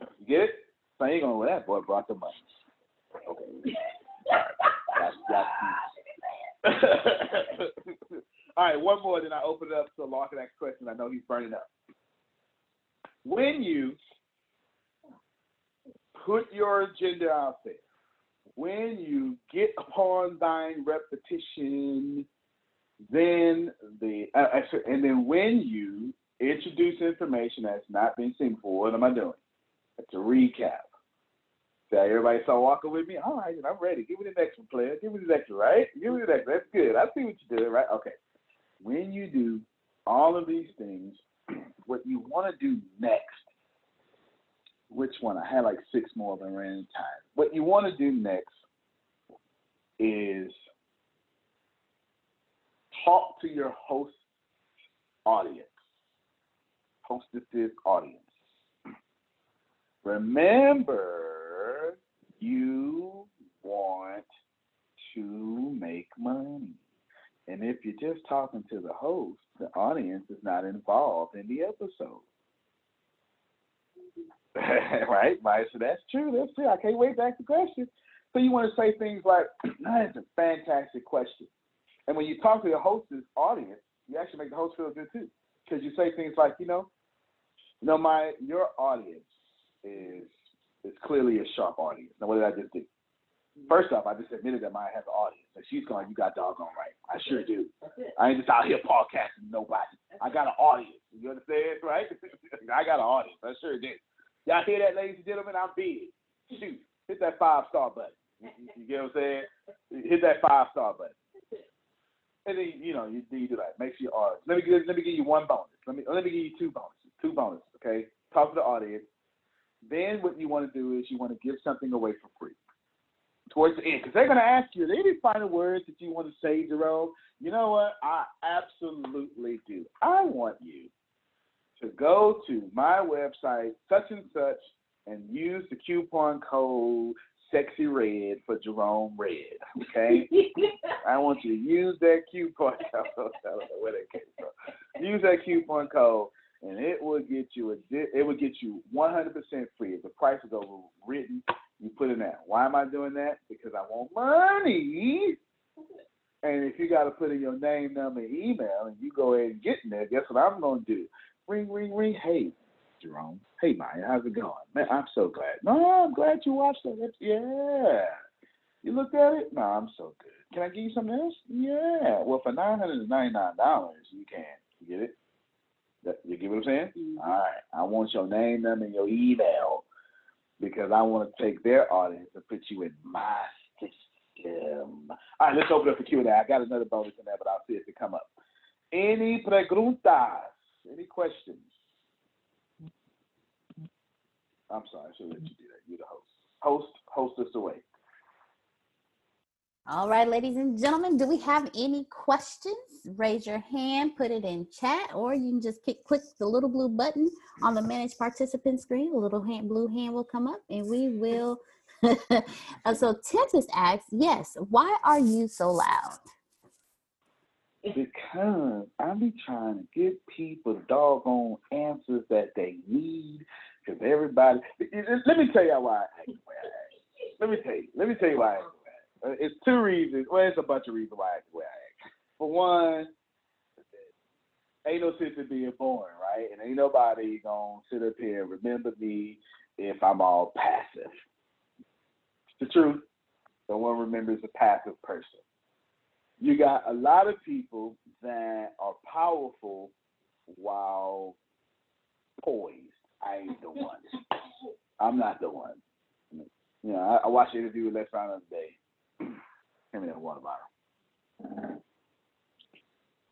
You get it? So ain't going, well, that boy brought the money. Okay. All right. That's, that's All right, one more, then I open it up so Law can ask questions. I know he's burning up. When you put your agenda out there, when you get upon thine repetition, then the uh, uh, and then when you introduce information that's not been seen before, what am I doing? It's a recap. So everybody saw walking with me. All right, I'm ready. Give me the next one, player. Give me the next one, right? Give me the next one. That's good. I see what you did, right? Okay. When you do all of these things, what you want to do next, which one? I had like six more, but I ran of time. What you want to do next is talk to your host audience, hostesses audience. Remember, you want to make money. And if you're just talking to the host, the audience is not involved in the episode. right, Maya? So that's true. That's true. I can't wait to ask the question. So you want to say things like, "That's a fantastic question," and when you talk to the host's audience, you actually make the host feel good too, because you say things like, "You know, you know, my your audience is is clearly a sharp audience." Now, what did I just do? First off, I just admitted that Maya has an audience, and she's going, "You got doggone right. I sure do. I ain't just out here podcasting nobody. I got an audience. You understand, right? I got an audience. I sure do. Y'all hear that, ladies and gentlemen? I'm big. Shoot, hit that five star button. You, you get what I'm saying? Hit that five star button. And then you know you, you do that. Make sure you are. Let me give let me give you one bonus. Let me let me give you two bonuses. Two bonuses. Okay. Talk to the audience. Then what you want to do is you want to give something away for free towards the end because they're going to ask you. Any final words that you want to say, Jerome? You know what? I absolutely do. I want you to go to my website, such and such, and use the coupon code Sexy Red for Jerome Red. Okay, I want you to use that coupon code. I don't know where that came from. Use that coupon code, and it will get you a. It will get you 100% free. If the price is overwritten, you put in that. Why am I doing that? Because I want money. And if you got to put in your name, number, email, and you go ahead and get in there, guess what I'm going to do? Ring, ring, ring. Hey, Jerome. Hey, Maya, how's it going? Man, I'm so glad. No, I'm glad you watched it. Yeah. You looked at it? No, I'm so good. Can I give you something else? Yeah. Well, for nine hundred and ninety nine dollars, you can. Get it? You get what I'm saying? Mhm. All right. I want your name, number, and your email because I want to take their audience and put you in my system. All right, let's open up the Q&A. I got another bonus in there, but I'll see if it come up. Any preguntas? Any questions? I'm sorry, I should let you do that. You're the host. Host, host us away. All right, ladies and gentlemen, do we have any questions? Raise your hand, put it in chat, or you can just click, the little blue button on the manage participant screen. A little hand, blue hand will come up and we will. Uh, so Tempest asks, yes, why are you so loud? Because I be trying to give people doggone answers that they need. Because everybody, let me tell y'all why. Let me tell you. Let me tell you why Uh, it's two reasons. Well, it's a bunch of reasons why I act the way I act. For one, ain't no sense in being born, right? And ain't nobody gonna sit up here and remember me if I'm all passive. It's the truth. No one remembers a passive person. You got a lot of people that are powerful while poised. I ain't the one. I'm not the one. You know, I, I watched an interview with Les Brown the other day. Give me that water bottle.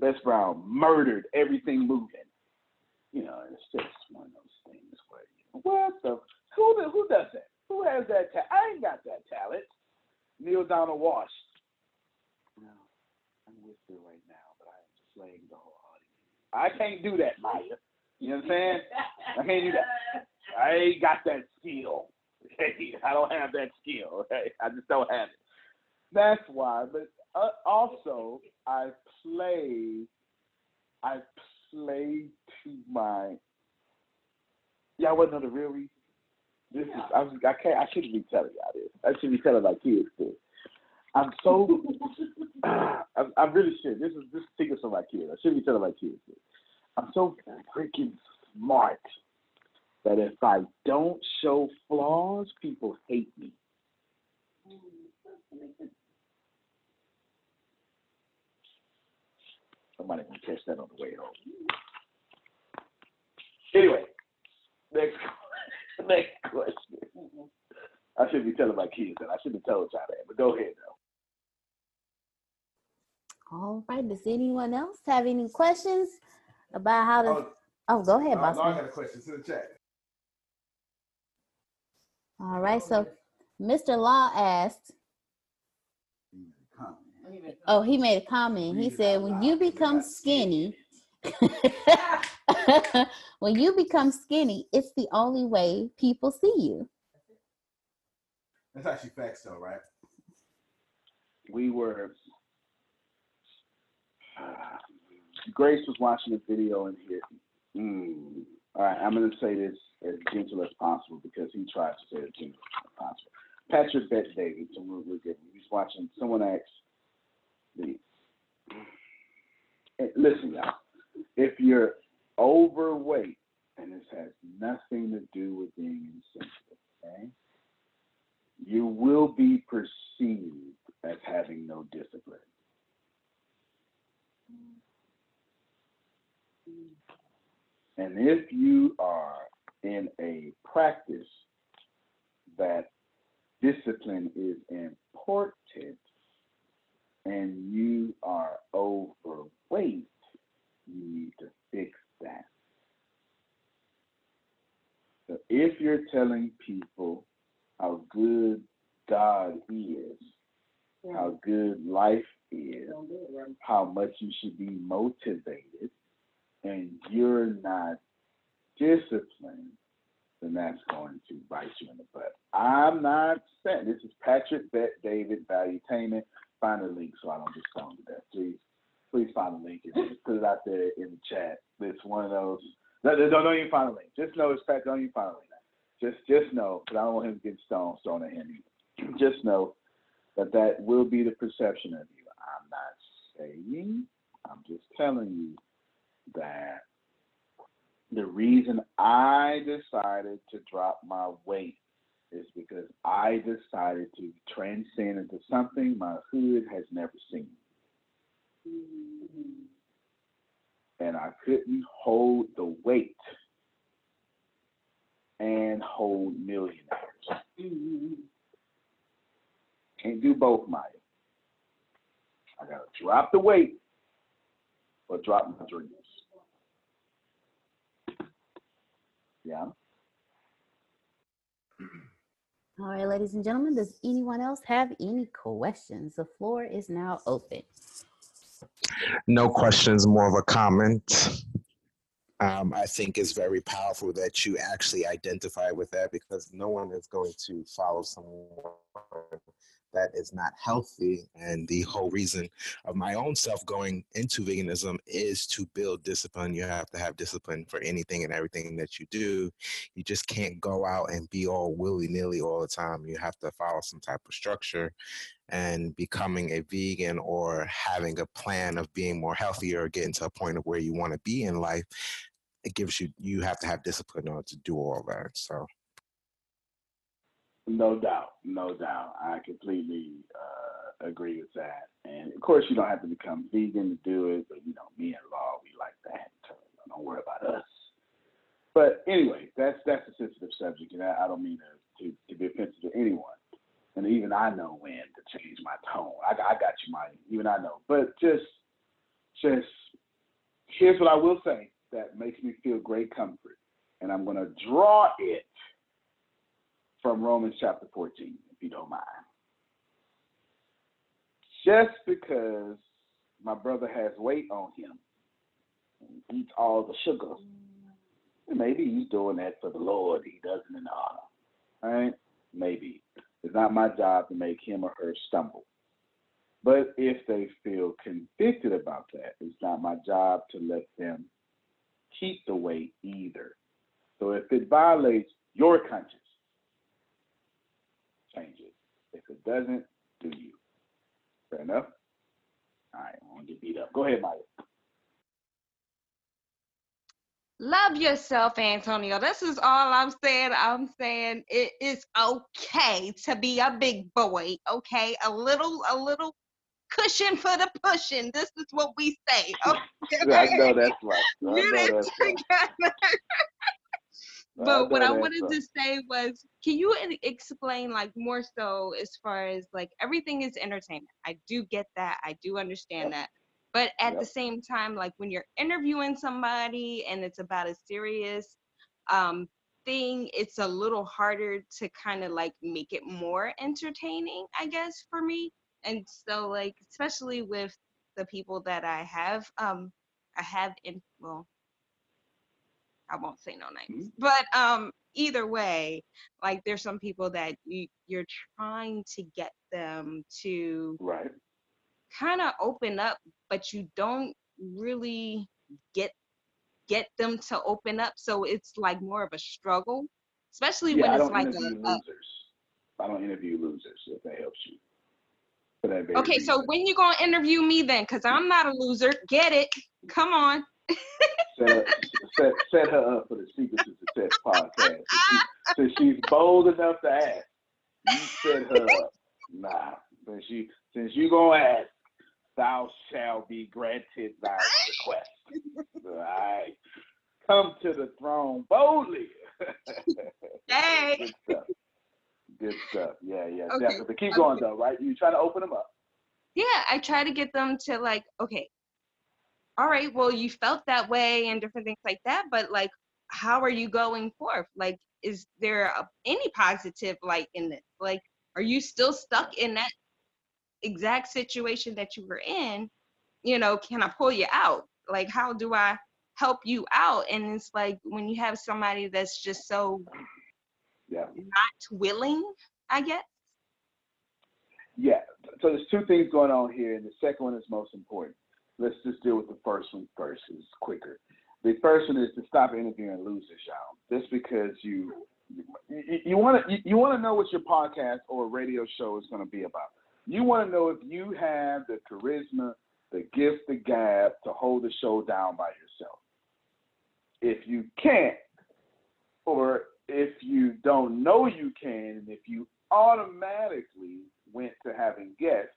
Les Brown murdered everything moving. You know, it's just one of those things where you know, what the who who does that? Who has that talent? I ain't got that talent. Neale Donald Walsch. No, I'm with you right now, but I am slaying the whole audience. I can't do that, Maya. You know what I'm saying? I can't do that. I ain't got that skill. Okay? I don't have that skill. Okay? I just don't have it. That's why. But uh, also, I play. I play to my. Y'all know the real reason? This is. I, I can't. I shouldn't be telling y'all this. I should be telling my kids this. I'm so. I, I really should. This is this is secret for my kids. I should be telling my kids this. I'm so freaking smart that if I don't show flaws, people hate me. Somebody can catch that on the way home. Anyway, next next question. I should be telling my kids that. I shouldn't tell y'all that. But go ahead though. All right, does anyone else have any questions about how to? Oh, Oh, go ahead, no, boss no, I man. got a question. It's in the chat. All right, so Mr. Law asked, oh, he made a comment. He said, when you become skinny, when you become skinny, it's the only way people see you. That's actually facts, though, right? we were Grace was watching a video and here. Mm. All right, I'm going to say this as gentle as possible because he tried to say it as gentle as possible. Patrick Bet David, so we're, we're good. He's watching. Someone asked the. Listen, y'all. If you're overweight, and this has nothing to do with being insensitive, okay? You will be perceived as having no discipline. And if you are in a practice that discipline is important and you are overweight, you need to fix that. So if you're telling people how good God is, how good life is, how much you should be motivated, and you're not disciplined, then that's going to bite you in the butt. I'm not saying this is Patrick Bet David Valuetainment. Find the link so I don't just stone to death. Please, please find the link and just put it out there in the chat. It's one of those. No, no, don't even find the link. Just know it's Patrick. Don't even find the link. Just, just know, because I don't want him to get stones thrown at him. Just know that that will be the perception of you. I'm not saying. I'm just telling you that the reason I decided to drop my weight is because I decided to transcend into something my hood has never seen. Mm-hmm. And I couldn't hold the weight and hold millionaires. Mm-hmm. Can't do both, Maya. I gotta drop the weight or drop my dreams. Yeah. All right, ladies and gentlemen, does anyone else have any questions? The floor is now open. No questions, more of a comment. Um, I think it's very powerful that you actually identify with that because no one is going to follow someone that is not healthy. And the whole reason of my own self going into veganism is to build discipline. You have to have discipline for anything and everything that you do. You just can't go out and be all willy nilly all the time. You have to follow some type of structure. And becoming a vegan or having a plan of being more healthier or getting to a point of where you want to be in life, it gives you, you have to have discipline in order to do all that. So No doubt, no doubt. I completely uh, agree with that. And of course, you don't have to become vegan to do it, but you know, me and Law, we like that. Don't worry about us. But anyway, that's that's a sensitive subject, and I, I don't mean to, to to be offensive to anyone. And even I know when to change my tone. I, I got you, Mike. Even I know. But just, just here's what I will say that makes me feel great comfort, and I'm going to draw it from Romans chapter 14, if you don't mind. Just because my brother has weight on him and eats all the sugar, maybe he's doing that for the Lord. He doesn't in honor. Right? Maybe. It's not my job to make him or her stumble. But if they feel convicted about that, it's not my job to let them keep the weight either. So if it violates your conscience, change it. If it doesn't, do you. Fair enough? All right, I want to get beat up. Go ahead, Maya. Love yourself, Antonio. This is all I'm saying. I'm saying it is okay to be a big boy. Okay, a little, a little cushion for the pushing. This is what we say. Okay. I know that's right. I know that's right. I but what I wanted right. to say was, can you explain like more so as far as like everything is entertainment? I do get that. I do understand that. But at the same time, like when you're interviewing somebody and it's about a serious um thing, it's a little harder to kind of like make it more entertaining, I guess, for me. And so like especially with the people that I have um I have in well I won't say no names. But um either way, like there's some people that you you're trying to get them to Right. kind of open up, but you don't really get get them to open up. So it's like more of a struggle, especially Yeah, when it's like interview a, a losers. I don't interview losers, if that helps you. For that very Okay, so when you gonna interview me then? Cause I'm not a loser. Get it? Come on. set, set, set her up for the Secret to Success podcast. Since, she, since she's bold enough to ask, you set her up. Nah, since you since you gonna ask, thou shall be granted thy request. All right, come to the throne boldly. Hey. Good stuff. Good stuff. Yeah, yeah, Okay, definitely. But keep going though, right? You trying to open them up. yeah, I try to get them to like, okay, all right, well, you felt that way and different things like that, but like, how are you going forth? Like, is there a, any positive light in this? Like, are you still stuck in that exact situation that you were in? You know, can I pull you out? Like, how do I help you out? And it's like when you have somebody that's just so Yeah. not willing, I guess. Yeah. So there's two things going on here, and the second one is most important. Let's just deal with the first one first. It's quicker. The first one is to stop interviewing losers, y'all. Just because you you, want to you want to know what your podcast or radio show is going to be about. You want to know if you have the charisma, the gift, the gab to hold the show down by yourself. If you can't, or if you don't know you can, and if you automatically went to having guests,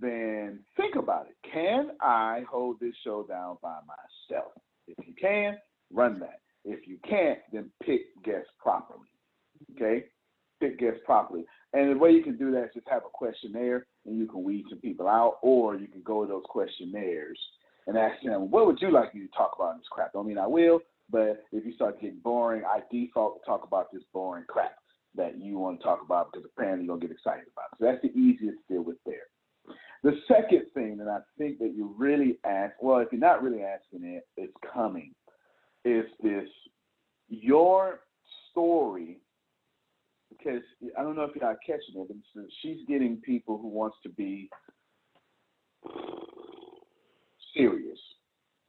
then think about it. Can I hold this show down by myself? If you can, run that. If you can't, then pick guests properly. Okay? Pick guests properly. And the way you can do that is just have a questionnaire and you can weed some people out, or you can go to those questionnaires and ask them, what would you like me to talk about in this crap? Don't mean I will, but if you start getting boring, I default to talk about this boring crap. that you want to talk about because apparently you're gonna get excited about. So that's the easiest to deal with there. The second thing that I think that you really ask, well, if you're not really asking it, it's coming, is this your story because I don't know if y'all catching it, but she's getting people who wants to be serious.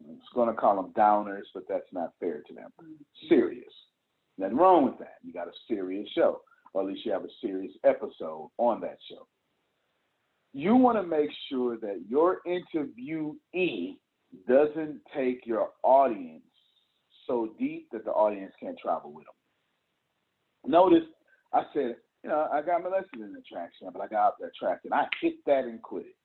It's going to call them downers, but that's not fair to them. Mm-hmm. Serious. Nothing wrong with that. You got a serious show, or at least you have a serious episode on that show. You want to make sure that your interviewee doesn't take your audience so deep that the audience can't travel with them. Notice I said, you know, I got molested in the track but I got out that track and I hit that and quit it.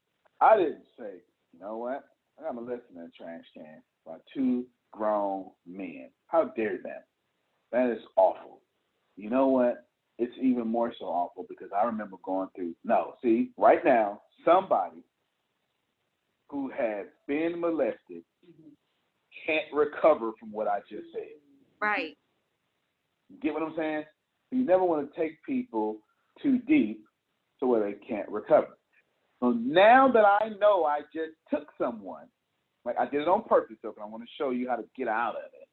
I didn't say, you know what? I got molested in a trash can by two grown men. How dare them? That is awful. You know what? It's even more so awful because I remember going through. No, see, right now, somebody who has been molested mm-hmm. can't recover from what I just said. Right. You get what I'm saying? You never want to take people too deep to where they can't recover. So now that I know I just took someone, like I did it on purpose, so but I want to show you how to get out of it.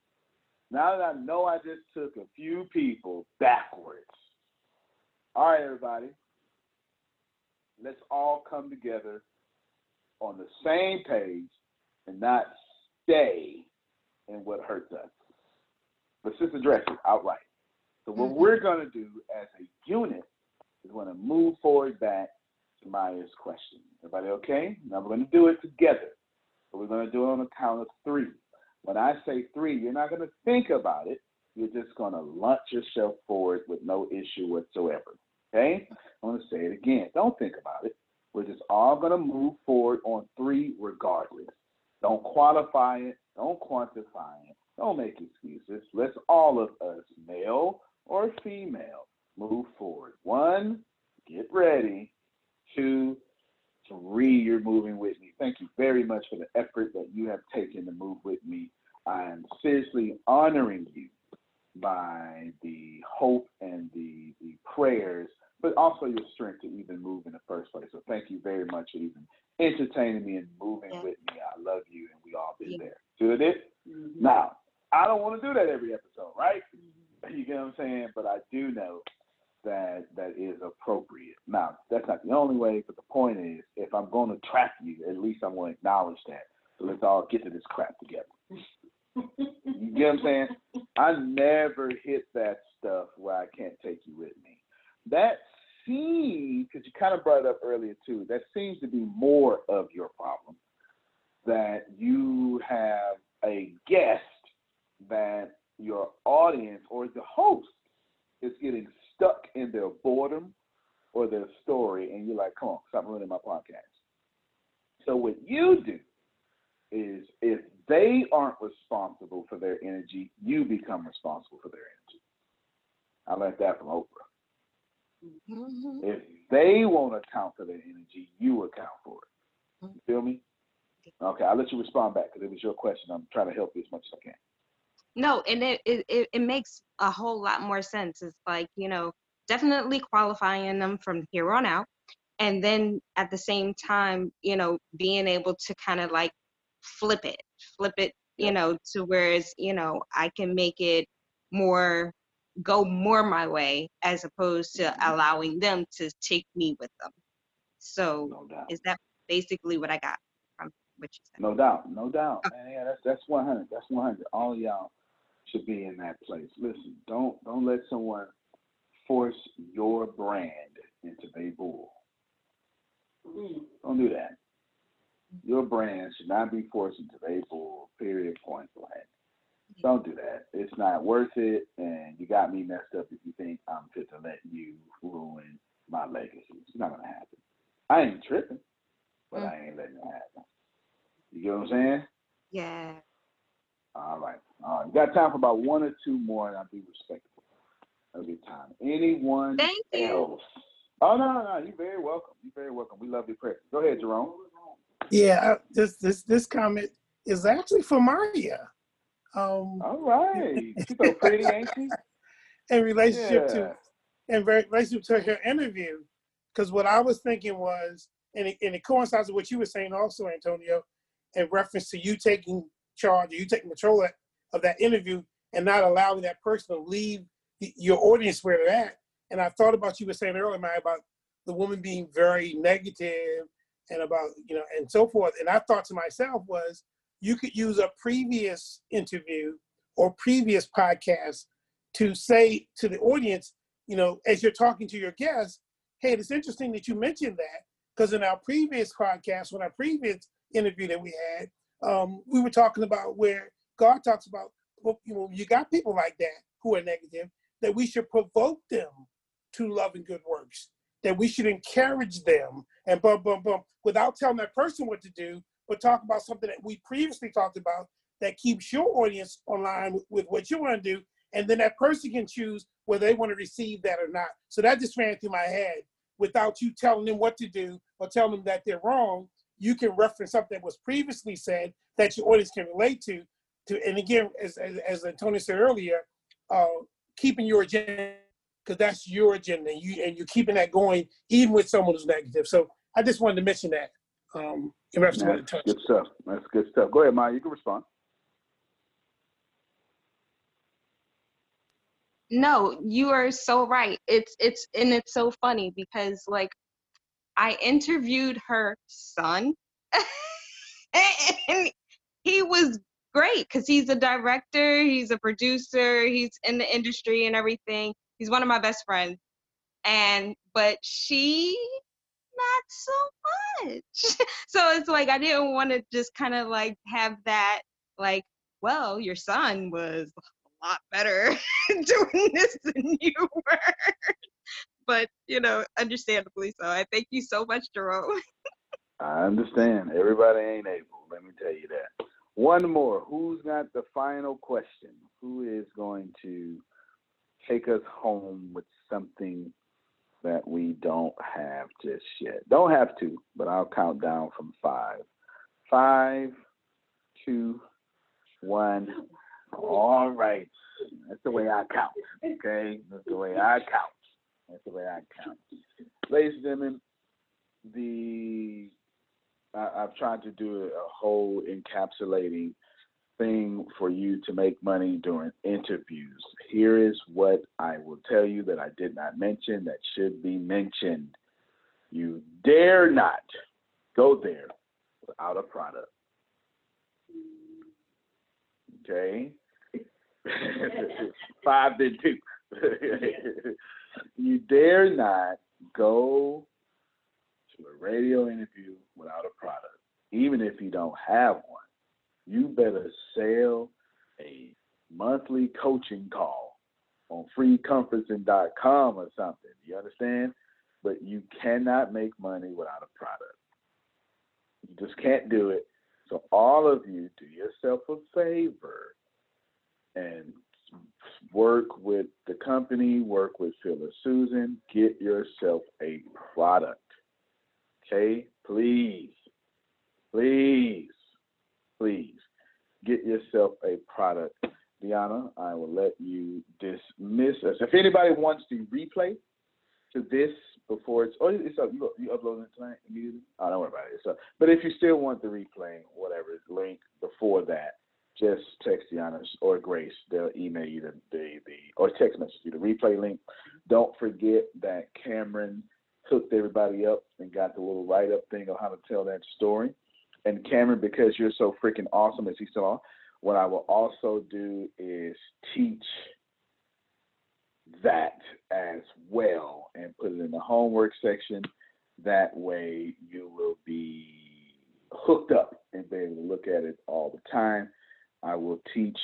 Now that I know I just took a few people backwards. All right, everybody. Let's all come together on the same page and not stay in what hurts us. Let's just address it outright. So what mm-hmm. we're going to do as a unit is to move forward back to Maya's question. Everybody okay? Now we're going to do it together. So we're going to do it on the count of three. When I say three, you're not going to think about it. You're just going to launch yourself forward with no issue whatsoever. Okay? I want to say it again. Don't think about it. We're just all going to move forward on three regardless. Don't qualify it. Don't quantify it. Don't make excuses. Let's all of us, male or female, move forward. One, get ready. Two, three, you're moving with me. Thank you very much for the effort that you have taken to move with me. I am seriously honoring you by the hope and the, the prayers, but also your strength to even move in the first place. So thank you very much for even entertaining me and moving yeah. with me. I love you, and we all been yeah. there. Good it? Mm-hmm. Now, I don't want to do that every episode, right? Mm-hmm. You get what I'm saying? But I do know that that is appropriate. Now, that's not the only way, but the point is, if I'm going to trap you, at least I'm going to acknowledge that. So let's all get to this crap together. you get what I'm saying? I never hit that stuff where I can't take you with me. That seems, because you kind of brought it up earlier too, that seems to be more of your problem. That you have a guest that your audience or the host is getting stuck in their boredom or their story, and you're like, come on, stop ruining my podcast. So what you do is if they aren't responsible for their energy, you become responsible for their energy. I learned that from Oprah. Mm-hmm. If they won't account for their energy, you account for it. You feel me? Okay, I'll let you respond back because it was your question. I'm trying to help you as much as I can no and it, it it makes a whole lot more sense it's like you know definitely qualifying them from here on out and then at the same time you know being able to kind of like flip it flip it you know to whereas you know i can make it more go more my way as opposed to mm-hmm. allowing them to take me with them so no is that basically what i got from what you said no doubt no doubt okay. yeah that's that's 100 that's 100 all y'all should be in that place. Listen, don't don't let someone force your brand into their bull. Mm. Don't do that. Your brand should not be forced into their bull. Period. Point blank. Don't do that. It's not worth it, and you got me messed up if you think I'm fit to let you ruin my legacy. It's not gonna happen. I ain't tripping, but mm. I ain't letting it happen. You get what I'm saying? Yeah. All right. All right. We got time for about one or two more, and I'll be respectful. That'll be time. Anyone Thank else? Oh no, no, no. You're very welcome. You're very welcome. We love your presence. Go ahead, Jerome. Yeah, this this this comment is actually for Maria. Um, All right. She's so pretty, ain't she? In relationship yeah. to in re- relation to her interview, because what I was thinking was, and it, and it coincides with what you were saying also, Antonio, in reference to you taking charge, you taking control of, of that interview and not allowing that person to leave the, your audience where they're at. And I thought about you were saying earlier, Maya, about the woman being very negative and about, you know, and so forth. And I thought to myself was, you could use a previous interview or previous podcast to say to the audience, you know, as you're talking to your guests, hey, it's interesting that you mentioned that because in our previous podcast, when our previous interview that we had, um, we were talking about where God talks about, well, you know, you got people like that who are negative, that we should provoke them to love and good works, that we should encourage them and bum, bum, bum, without telling that person what to do, but talk about something that we previously talked about that keeps your audience online with, what you want to do. And then that person can choose whether they want to receive that or not. So that just ran through my head without you telling them what to do or telling them that they're wrong. You can reference something that was previously said that your audience can relate to. To and again, as as, as Antonio said earlier, uh, keeping your agenda because that's your agenda. and You and you're keeping that going even with someone who's negative. So I just wanted to mention that. Um, in reference to what That's good stuff. That's good stuff. Go ahead, Maya. You can respond. No, you are so right. It's it's and it's so funny because like I interviewed her son and he was great because he's a director, he's a producer, he's in the industry and everything. He's one of my best friends. And but she not so much. so it's like I didn't want to just kind of like have that like, well, your son was a lot better doing this than you were. but you know, understandably so. I thank you so much, Jerome. I understand. Everybody ain't able. Let me tell you that. One more. Who's got the final question? Who is going to take us home with something that we don't have just yet? Don't have to, but I'll count down from five. Five, two, one. All right. That's the way I count. Okay? That's the way I count. That's the way I count. Ladies and gentlemen, the I, I've tried to do a whole encapsulating thing for you to make money during interviews. Here is what I will tell you that I did not mention that should be mentioned. You dare not go there without a product. Okay? Five then two. you dare not go to a radio interview without a product, even if you don't have one. You better sell a monthly coaching call on freeconferencing.com or something. You understand? But you cannot make money without a product. You just can't do it. So all of you do yourself a favor and work with the company, work with Phyllis Susan, get yourself a product. Okay? Please, please, please get yourself a product. Deanna, I will let you dismiss us. If anybody wants to replay to this before it's oh it's up you you uploading it tonight immediately? Oh don't worry about it. It's up. But if you still want the replay, whatever link before that, just text Deanna or Grace. They'll email you the, the, the or text message you the replay link. Don't forget that Cameron hooked everybody up and got the little write up thing on how to tell that story. And Cameron, because you're so freaking awesome, as he still on, what I will also do is teach that as well and put it in the homework section. That way you will be hooked up and be able to look at it all the time. I will teach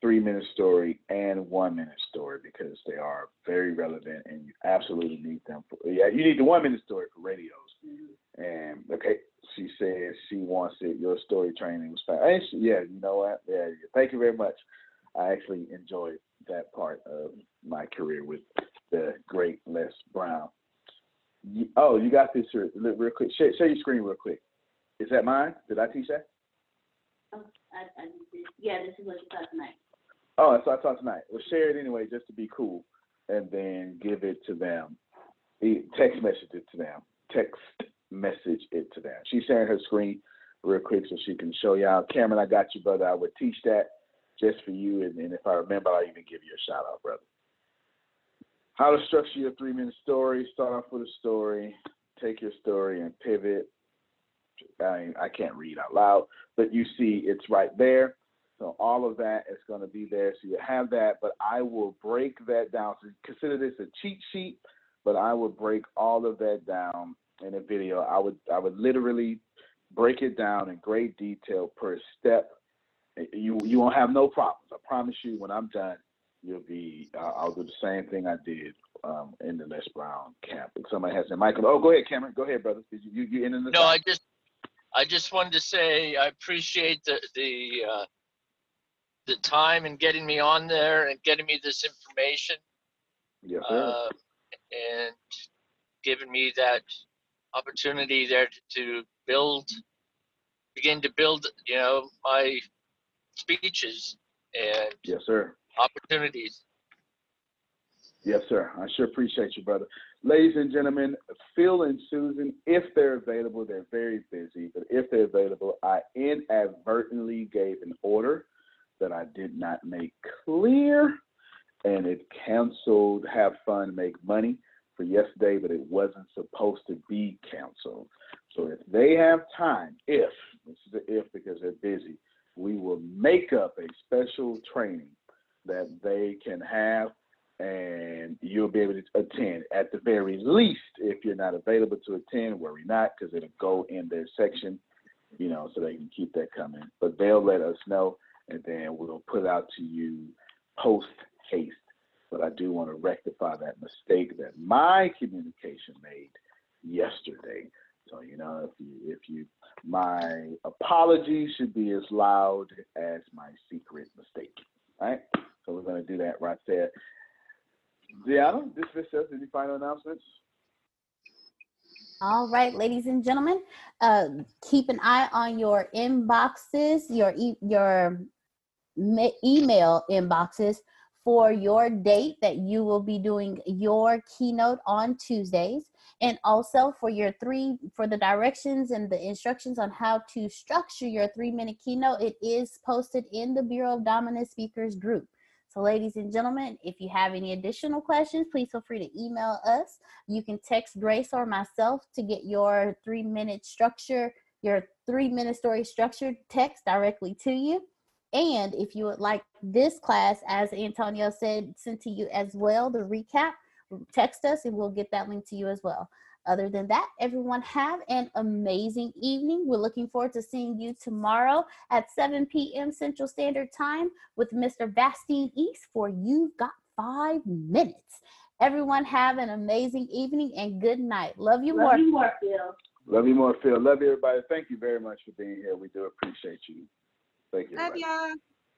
three minute story and one minute story because they are very relevant and you absolutely need them. For, yeah, you need the one minute story for radios. Mm-hmm. And okay, she says she wants it. Your story training was. And she, yeah, you know what? Yeah, thank you very much. I actually enjoyed that part of my career with the great Les Brown. You- oh, you got this here, real quick. Share, share your screen real quick. Is that mine? Did I teach that? Oh, I, I, yeah, this is what you thought tonight. Oh, so I taught tonight. Well, share it anyway, just to be cool. and then give it to them. Text message it to them. Text message it to them. She's sharing her screen real quick so she can show y'all. Cameron, I got you, brother. I would teach that just for you, and, and if I remember, I'll even give you a shout out, brother. How to structure your three minute story. Start off with a story. Take your story and pivot. I, mean, I can't read out loud, but you see it's right there. So all of that is going to be there. So you have that, but I will break that down. So consider this a cheat sheet, but I will break all of that down in a video. I would I would literally break it down in great detail per step. You you won't have no problems. I promise you. When I'm done, you'll be. Uh, I'll do the same thing I did um, in the Les Brown camp. If somebody has a Michael, oh, go ahead, Cameron. Go ahead, brother. Did you you, you in the No, I just I just wanted to say I appreciate the the uh, the time and getting me on there and getting me this information Yes, uh, and giving me that opportunity there to, to build begin to build you know my speeches and yes, sir. opportunities. Yes, sir. I sure appreciate you, brother. Ladies and gentlemen, Phil and Susan, if they're available, they're very busy, but if they're available, I inadvertently gave an order that I did not make clear, and it canceled Have Fun, Make Money for yesterday, but it wasn't supposed to be canceled. So if they have time, if, this is an if because they're busy, we will make up a special training that they can have and you'll be able to attend. At the very least, if you're not available to attend, worry not, because it'll go in their section, you know, so they can keep that coming. But they'll let us know, and then we'll put out to you post haste. But I do want to rectify that mistake that my communication made yesterday. So you know, if you if you my apology should be as loud as my secret mistake. Right. So we're gonna do that right there. Deanna, dismiss us. Any final announcements? All right, ladies and gentlemen, uh, keep an eye on your inboxes, your your email inboxes for your date that you will be doing your keynote on Tuesdays, and also for your three for the directions and the instructions on how to structure your three minute keynote. It is posted in the Bureau of Dominant Speakers group. So, ladies and gentlemen, if you have any additional questions, please feel free to email us. You can text Grace or myself to get your three minute structure, your three minute story structured text directly to you. And if you would like this class, as Antonio said, sent to you as well, the recap, text us and we'll get that link to you as well. Other than that, everyone have an amazing evening. We're looking forward to seeing you tomorrow at 7 p.m. Central Standard Time with Mr. Bastine East for You've Got Five Minutes. Everyone have an amazing evening and good night. Love you more. Love you more, Phil. Love you more, Phil. Love you, everybody. Thank you very much for being here. We do appreciate you. Thank you. Love everybody. y'all.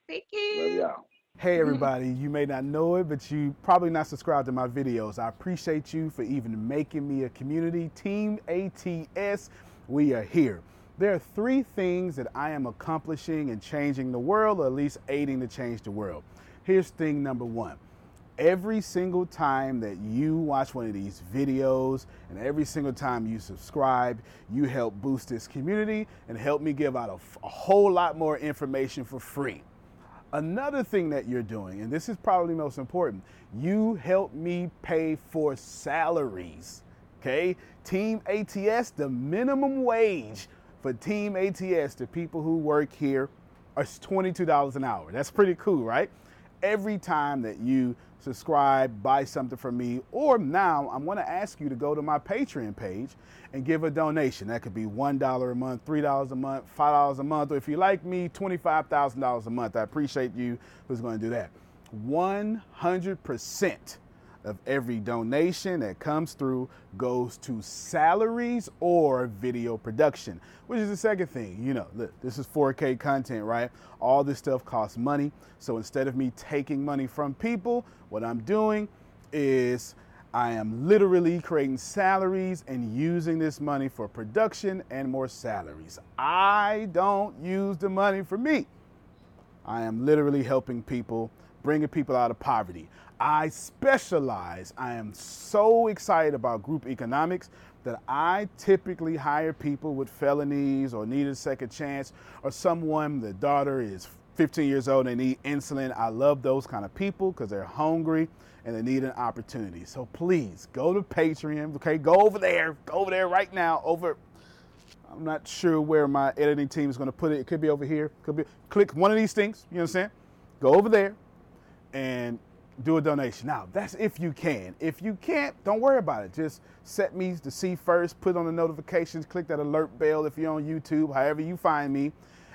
Thank you. Love y'all. Hey everybody, you may not know it, but you probably not subscribed to my videos. I appreciate you for even making me a community. Team ATS, we are here. There are three things that I am accomplishing and changing the world, or at least aiding to change the world. Here's thing number one. Every single time that you watch one of these videos and every single time you subscribe, you help boost this community and help me give out a, whole lot more information for free. Another thing that you're doing, and this is probably most important, you help me pay for salaries. Okay? Team ATS, the minimum wage for Team ATS, the people who work here, is $22 an hour. That's pretty cool, right? Every time that you subscribe, buy something from me, or now I'm going to ask you to go to my Patreon page and give a donation. That could be $1 a month, $3 a month, $5 a month, or if you like me, $25,000 a month. I appreciate you who's going to do that. 100% of every donation that comes through goes to salaries or video production, which is the second thing. You know, look, this is 4K content, right? All this stuff costs money. So instead of me taking money from people, what I'm doing is I am literally creating salaries and using this money for production and more salaries. I don't use the money for me. I am literally helping people bringing people out of poverty. I specialize, I am so excited about group economics that I typically hire people with felonies or need a second chance or someone, the daughter is 15 years old and need insulin. I love those kind of people because they're hungry and they need an opportunity. So please go to Patreon, okay? Go over there, go over there right now. Over, I'm not sure where my editing team is going to put it. It could be over here. Could be click one of these things. You know what I'm saying? Go over there and do a donation. Now, that's if you can. If you can't, don't worry about it. Just set me to see first, put on the notifications, click that alert bell if you're on YouTube, however you find me,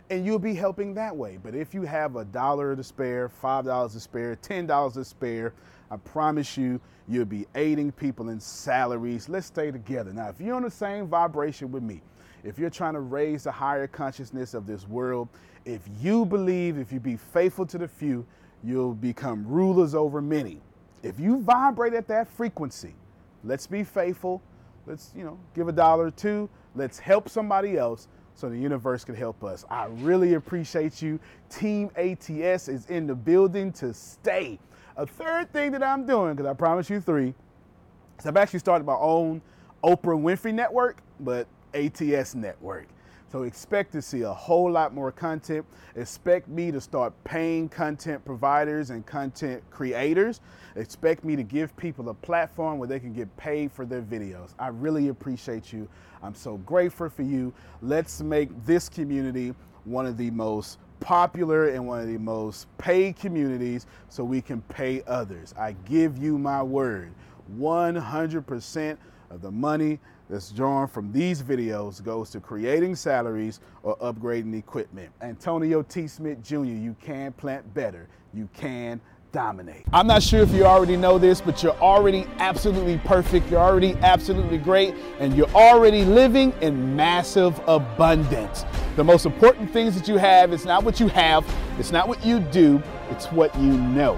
and you'll be helping that way. But if you have a dollar to spare, $5 to spare, $10 to spare, I promise you, you'll be aiding people in salaries. Let's stay together. Now, if you're on the same vibration with me, if you're trying to raise the higher consciousness of this world, if you believe if you be faithful to the few, you'll become rulers over many. If you vibrate at that frequency, let's be faithful. Let's, you know, give a dollar or two. Let's help somebody else so the universe can help us. I really appreciate you. Team ATS is in the building to stay. A third thing that I'm doing, because I promise you three, is I've actually started my own Oprah Winfrey network, but ATS network. So expect to see a whole lot more content. Expect me to start paying content providers and content creators. Expect me to give people a platform where they can get paid for their videos. I really appreciate you. I'm so grateful for you. Let's make this community one of the most popular and one of the most paid communities so we can pay others. I give you my word 100% of the money that's drawn from these videos goes to creating salaries or upgrading equipment. Antonio T. Smith Jr., you can plant better. You can dominate. I'm not sure if you already know this, but you're already absolutely perfect. You're already absolutely great, and you're already living in massive abundance. The most important things that you have is not what you have, it's not what you do, it's what you know.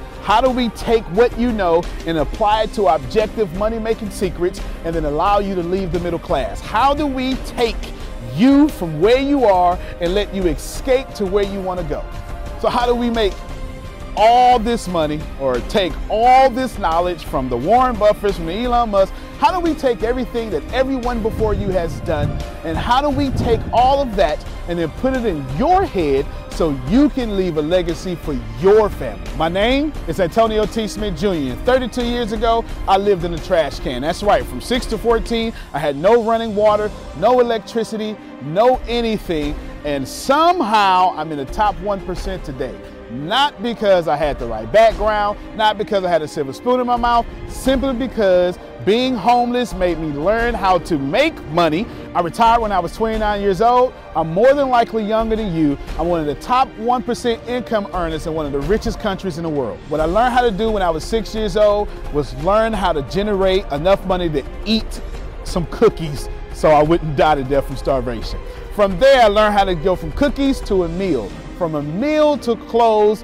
How do we take what you know and apply it to objective money making secrets and then allow you to leave the middle class? How do we take you from where you are and let you escape to where you want to go? So, how do we make all this money or take all this knowledge from the Warren Buffetts, from the Elon Musk? How do we take everything that everyone before you has done and how do we take all of that and then put it in your head so you can leave a legacy for your family? My name is Antonio T. Smith Jr. 32 years ago, I lived in a trash can. That's right, from 6 to 14, I had no running water, no electricity, no anything, and somehow I'm in the top 1% today. Not because I had the right background, not because I had a silver spoon in my mouth, simply because being homeless made me learn how to make money. I retired when I was 29 years old. I'm more than likely younger than you. I'm one of the top 1% income earners in one of the richest countries in the world. What I learned how to do when I was six years old was learn how to generate enough money to eat some cookies so I wouldn't die to death from starvation. From there, I learned how to go from cookies to a meal from a meal to clothes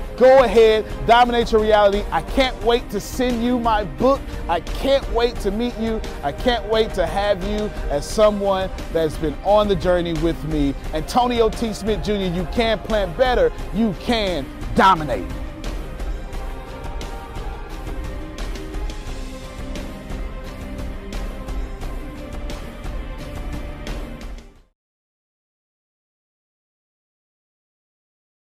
Go ahead, dominate your reality. I can't wait to send you my book. I can't wait to meet you. I can't wait to have you as someone that's been on the journey with me. Antonio T. Smith Jr., you can plant better, you can dominate.